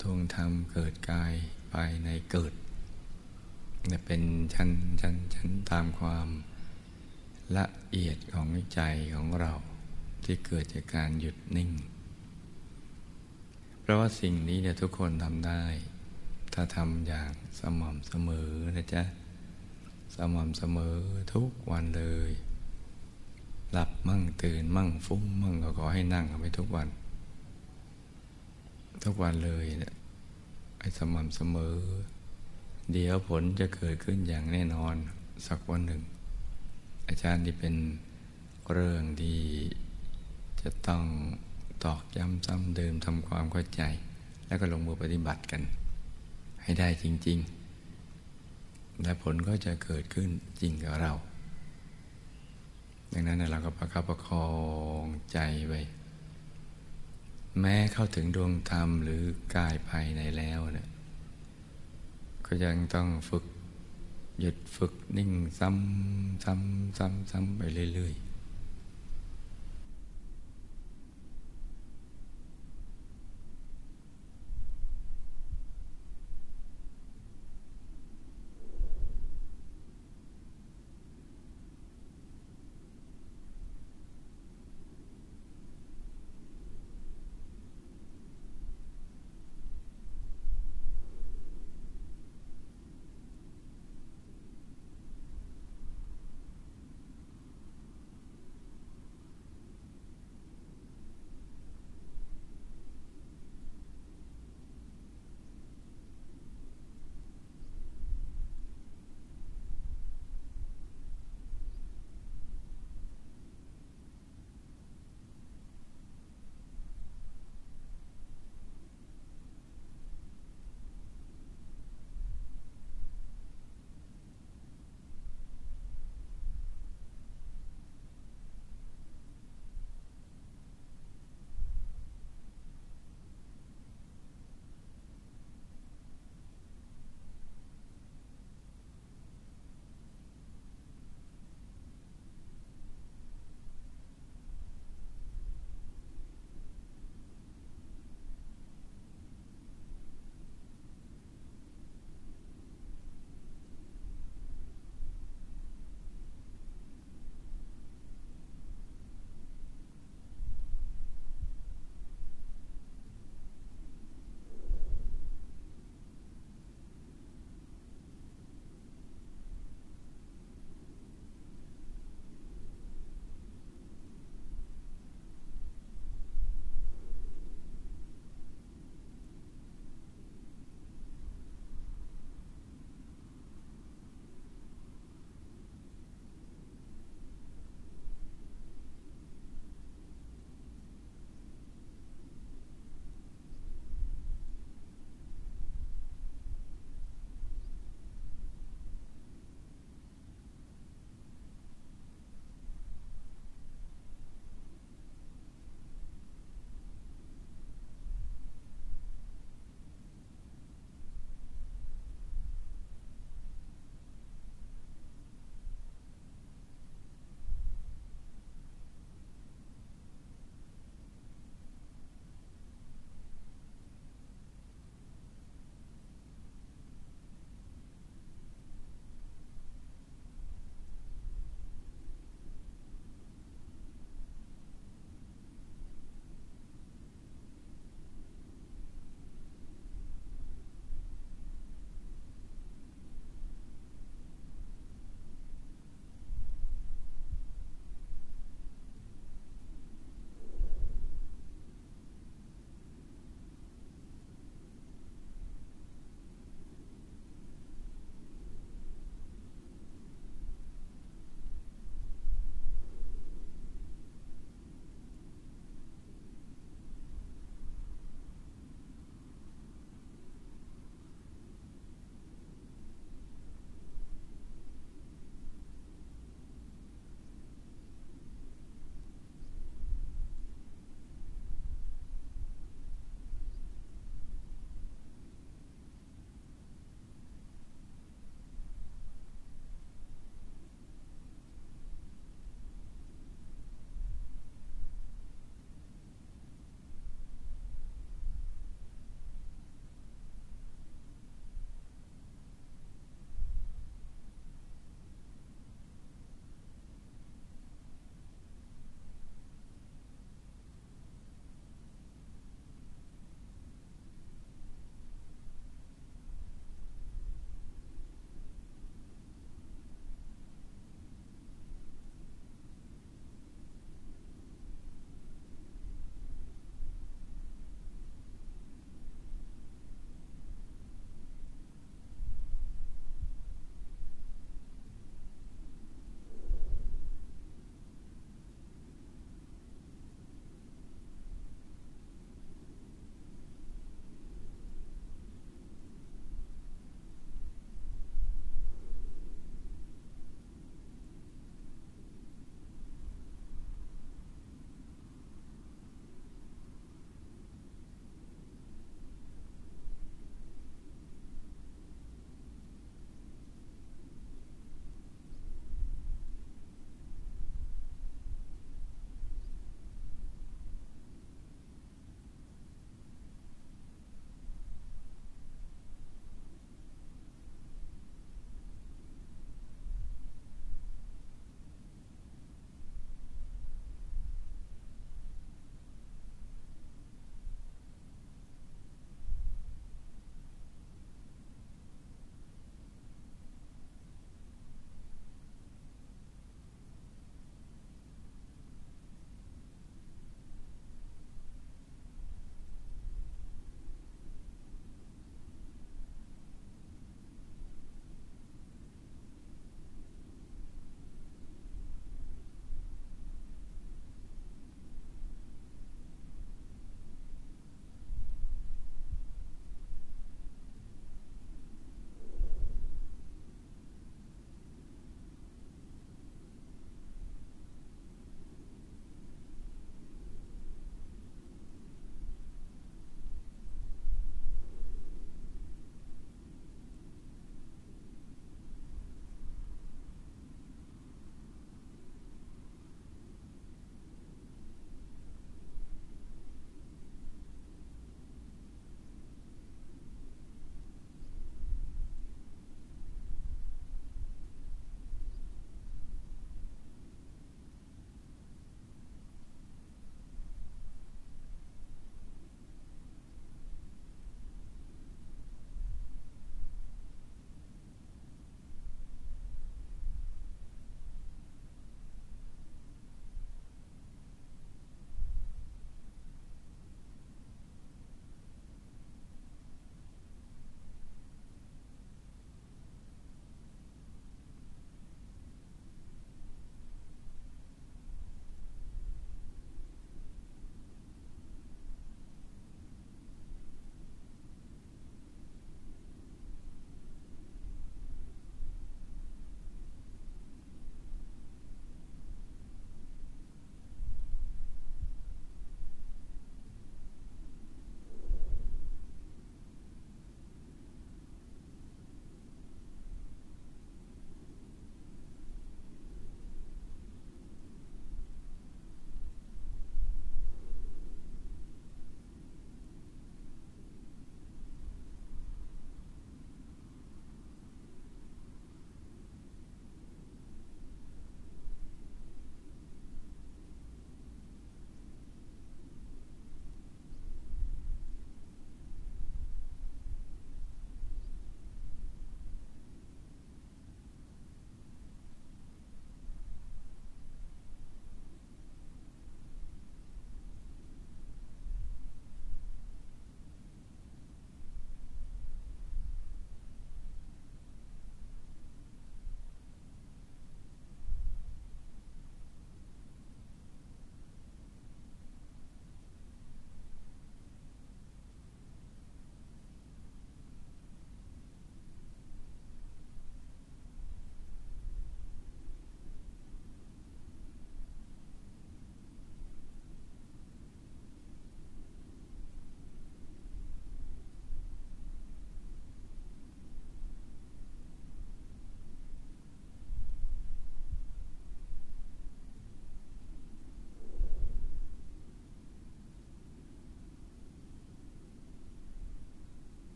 ทวงธรรมเกิดกายภายในเกิดเนี่ยเป็นชั้นชั้นชั้นตามความละเอียดของใจของเรา ที่เกิดจากการหยุดนิ่ง เพราะว่าสิ่งนี้เนี่ยทุกคนทำได้ ถ้าทำอย่างสม่ำเสมอนะจ๊ะ สม่ำเสมอทุกวันเลย หลับมั่งตื่นมั่งฟุ้งมั่งก็ขอให้นั่งเอาไปทุกวัน ทุกวันเลยเนี่ยไอ้สม่ำเสมอ เดี๋ยวผลจะเกิดขึ้นอย่างแน่นอนสักวันหนึ่ง อาจารย์ที่เป็นเรื่องที่ จะต้องตอกย้ำซ้ำเดิมทำความเข้าใจ แล้วก็ลงมือปฏิบัติกัน ให้ได้จริง ๆ และผลก็จะเกิดขึ้นจริงกับเรา ดังนั้นเราก็ประคับประคองใจไว้แม้เข้าถึงดวงธรรมหรือกายภายในแล้วเนี่ยก็ยังต้องฝึกหยุดฝึกนิ่งซ้ำซ้ำซ้ำซ้ำไปเรื่อย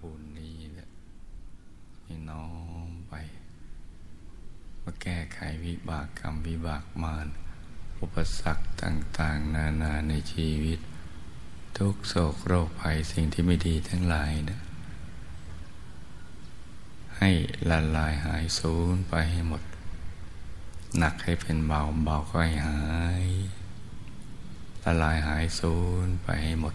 บุญนี้เนี่ยให้น้อมไป มาแก้ไขวิบากกรรมวิบากมารอุปสรรคต่าง ๆ นานาในชีวิต ทุกโศกโรคภัยสิ่งที่ไม่ดีทั้งหลายนะให้ละลายหายสูญไปให้หมด หนักให้เป็นเบาเบาก็ให้หายละลายหายสูญไปให้หมด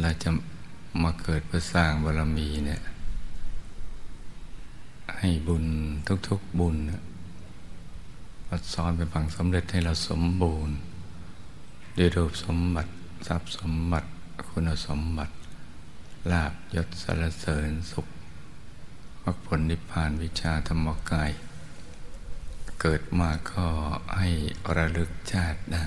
เราจะมาเกิดเพื่อสร้างบารมีเนี่ย ให้บุญทุกๆบุญมาซ้อนเป็นพังสำเร็จให้เราสมบูรณ์ด้วยรูปสมบัติทรัพย์สมบัติคุณสมบัติลาบยศสรรเสริญสุขมรรคผลนิพพานวิชาธรรมกาย เกิดมาก็ให้ระลึกชาติได้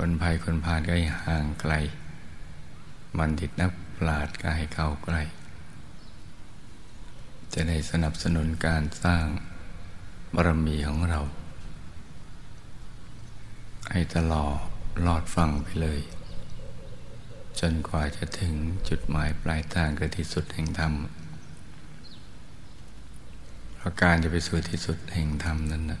คนภัยคนพาลก็ให้ห่างไกล มันดิตนักปราดก็ให้เข้าใกล้ จะได้สนับสนุนการสร้างบารมีของเรา ให้ตลอดลอดฟังไปเลย จนกว่าจะถึงจุดหมายปลายทางคือที่สุดแห่งธรรมเพราะการจะไปสู่ที่สุดแห่งธรรมนั้นนะ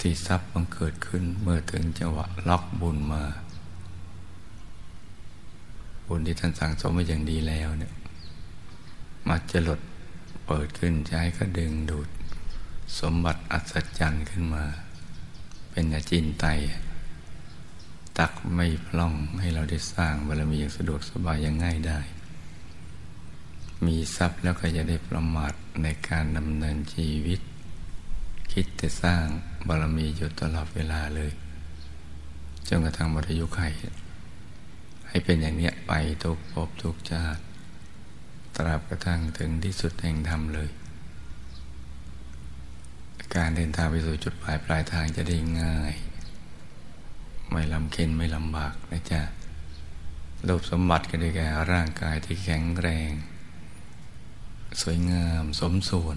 ที่ทรัพย์บังเกิดขึ้นเมื่อถึงจังหวะล็อกบุญมา บุญที่ท่านสั่งสมมาอย่างดีแล้วเนี่ยมาจะหลดเปิดขึ้นใช้ก็ดึงดูด สมบัติอัศจรรย์ขึ้นมา เป็นอาจินไต ตักไม่พล่องให้เราได้สร้างบารมีอย่างสะดวกสบายอย่างง่ายได้ มีทรัพย์แล้วก็จะได้ประมาทในการดำเนินชีวิต คิดแต่สร้างบารมีอยู่ตลอดเวลาเลยจนกระทั่งหมดอายุไขให้เป็นอย่างเนี้ยไปทุกภพทุกชาติ ตราบกระทั่งถึงที่สุดแห่งธรรมเลย การเดินทางไปสู่จุดปลายปลายทางจะได้ง่าย ไม่ลำเค็นไม่ลำบากนะจ๊ะรูปสมบัติก็ได้แก่ร่างกายที่แข็งแรง สวยงามสมส่วน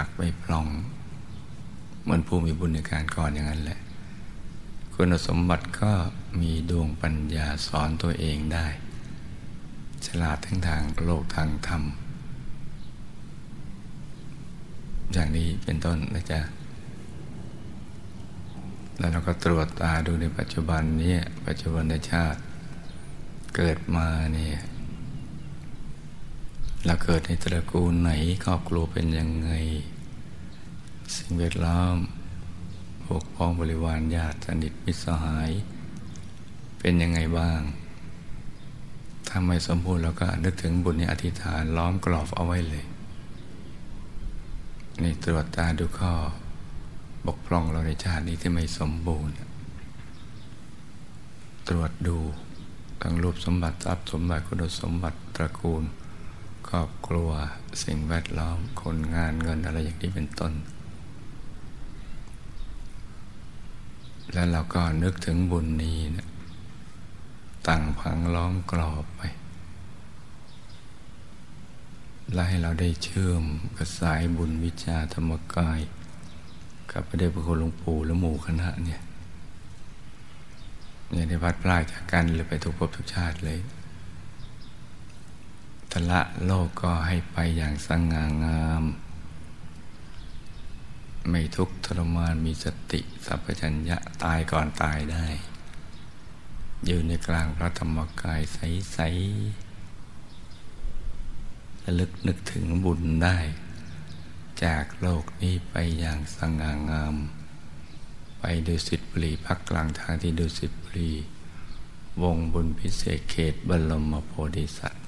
ักไม่พลอง เหมือนผู้มีบุญในการก่อนอย่างนั้นแหละ คุณสมบัติก็มีดวงปัญญาสอนตัวเองได้ ฉลาดทั้งทางโลกทางธรรม อย่างนี้เป็นต้นนะจ๊ะแล้วเราก็ตรวจตาดูในปัจจุบันนี้ปัจจุบันในชาติเกิดมาเนี่ย เราเกิดในตระกูลไหนครอบครัวเป็นยังไง สิ่งแวดล้อมพวกพ้องบริวารญาติสนิทมิตรสหาย เป็นยังไงบ้างถ้าไม่สมบูรณ์เราก็นึกถึงบุญในอธิษฐานล้อมกรอบเอาไว้เลยนี่ตรวจตาดูข้อบกพร่องเราในชาตินี้ที่ไม่สมบูรณ์ ตรวจดูทั้งรูปสมบัติทรัพย์สมบัติคุณสมบัติตระกูล ครอบครัว สิ่งแวดล้อม คนงานเงินอะไรอย่างนี้เป็นต้น แล้วเราก็นึกถึงบุญนี้นะตั้งพังล้อมกรอบไปและให้เราได้เชื่อมกับสายบุญวิชาธรรมกาย กับพระเดชพระคุณหลวงปู่และหมู่คณะเนี่ยเนี่ยได้พัดพลาดจากกันเลยไปทุกภพทุกชาติเลย ทละโลกก็ให้ไปอย่างสง่างาม ไม่ทุกข์ทรมานมีสติสัพพัญญะตายก่อนตายได้ อยู่ในกลางพระธรรมกายใสๆระลึกนึกถึงบุญได้ จากโลกนี้ไปอย่างสง่างาม ไปดูสิทธิบุรีพักกลางทางที่ดูสิทธิบุรีวงบุญพิเศษเขตบรมโพธิสัตว์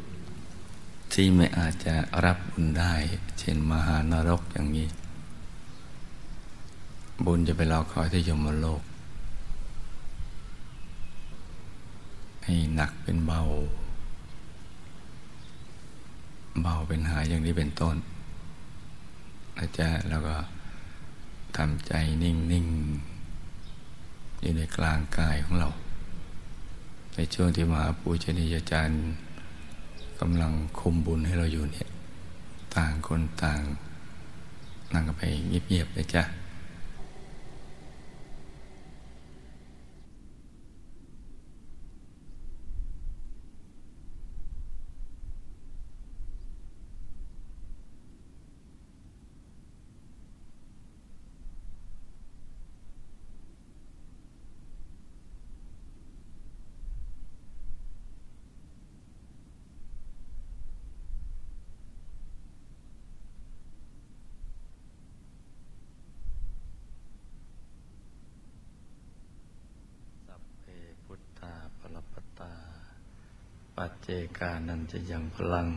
ที่ไม่อาจจะรับบุญได้ เช่นมหานรกอย่างนี้ บุญจะไปรอคอยที่ยมโลก ให้หนักเป็นเบา เบาเป็นหายอย่างนี้เป็นต้นนะจ๊ะแล้วก็ทำใจนิ่ง ๆ อยู่ในกลางกายของเรา ในช่วงที่มหาปูชนียาจารย์ กำลังคุมบุญให้เราอยู่เนี่ย ต่างคนต่าง นั่งกันไปเงียบๆเลยจ้ะปัจเจ กานันจะยังพลัง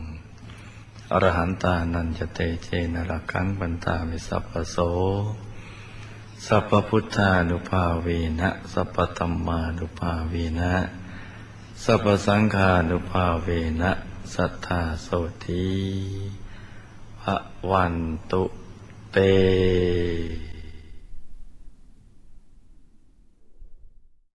อรหันตานันจะเตเจนรักังบันตามิสัพพโส สัพพุทธานุภาเวนะ สัพพธรรมานุภาเวนะ สัพพสังฆานุภาเวนะ สัทธาโสทีพระวันตุเต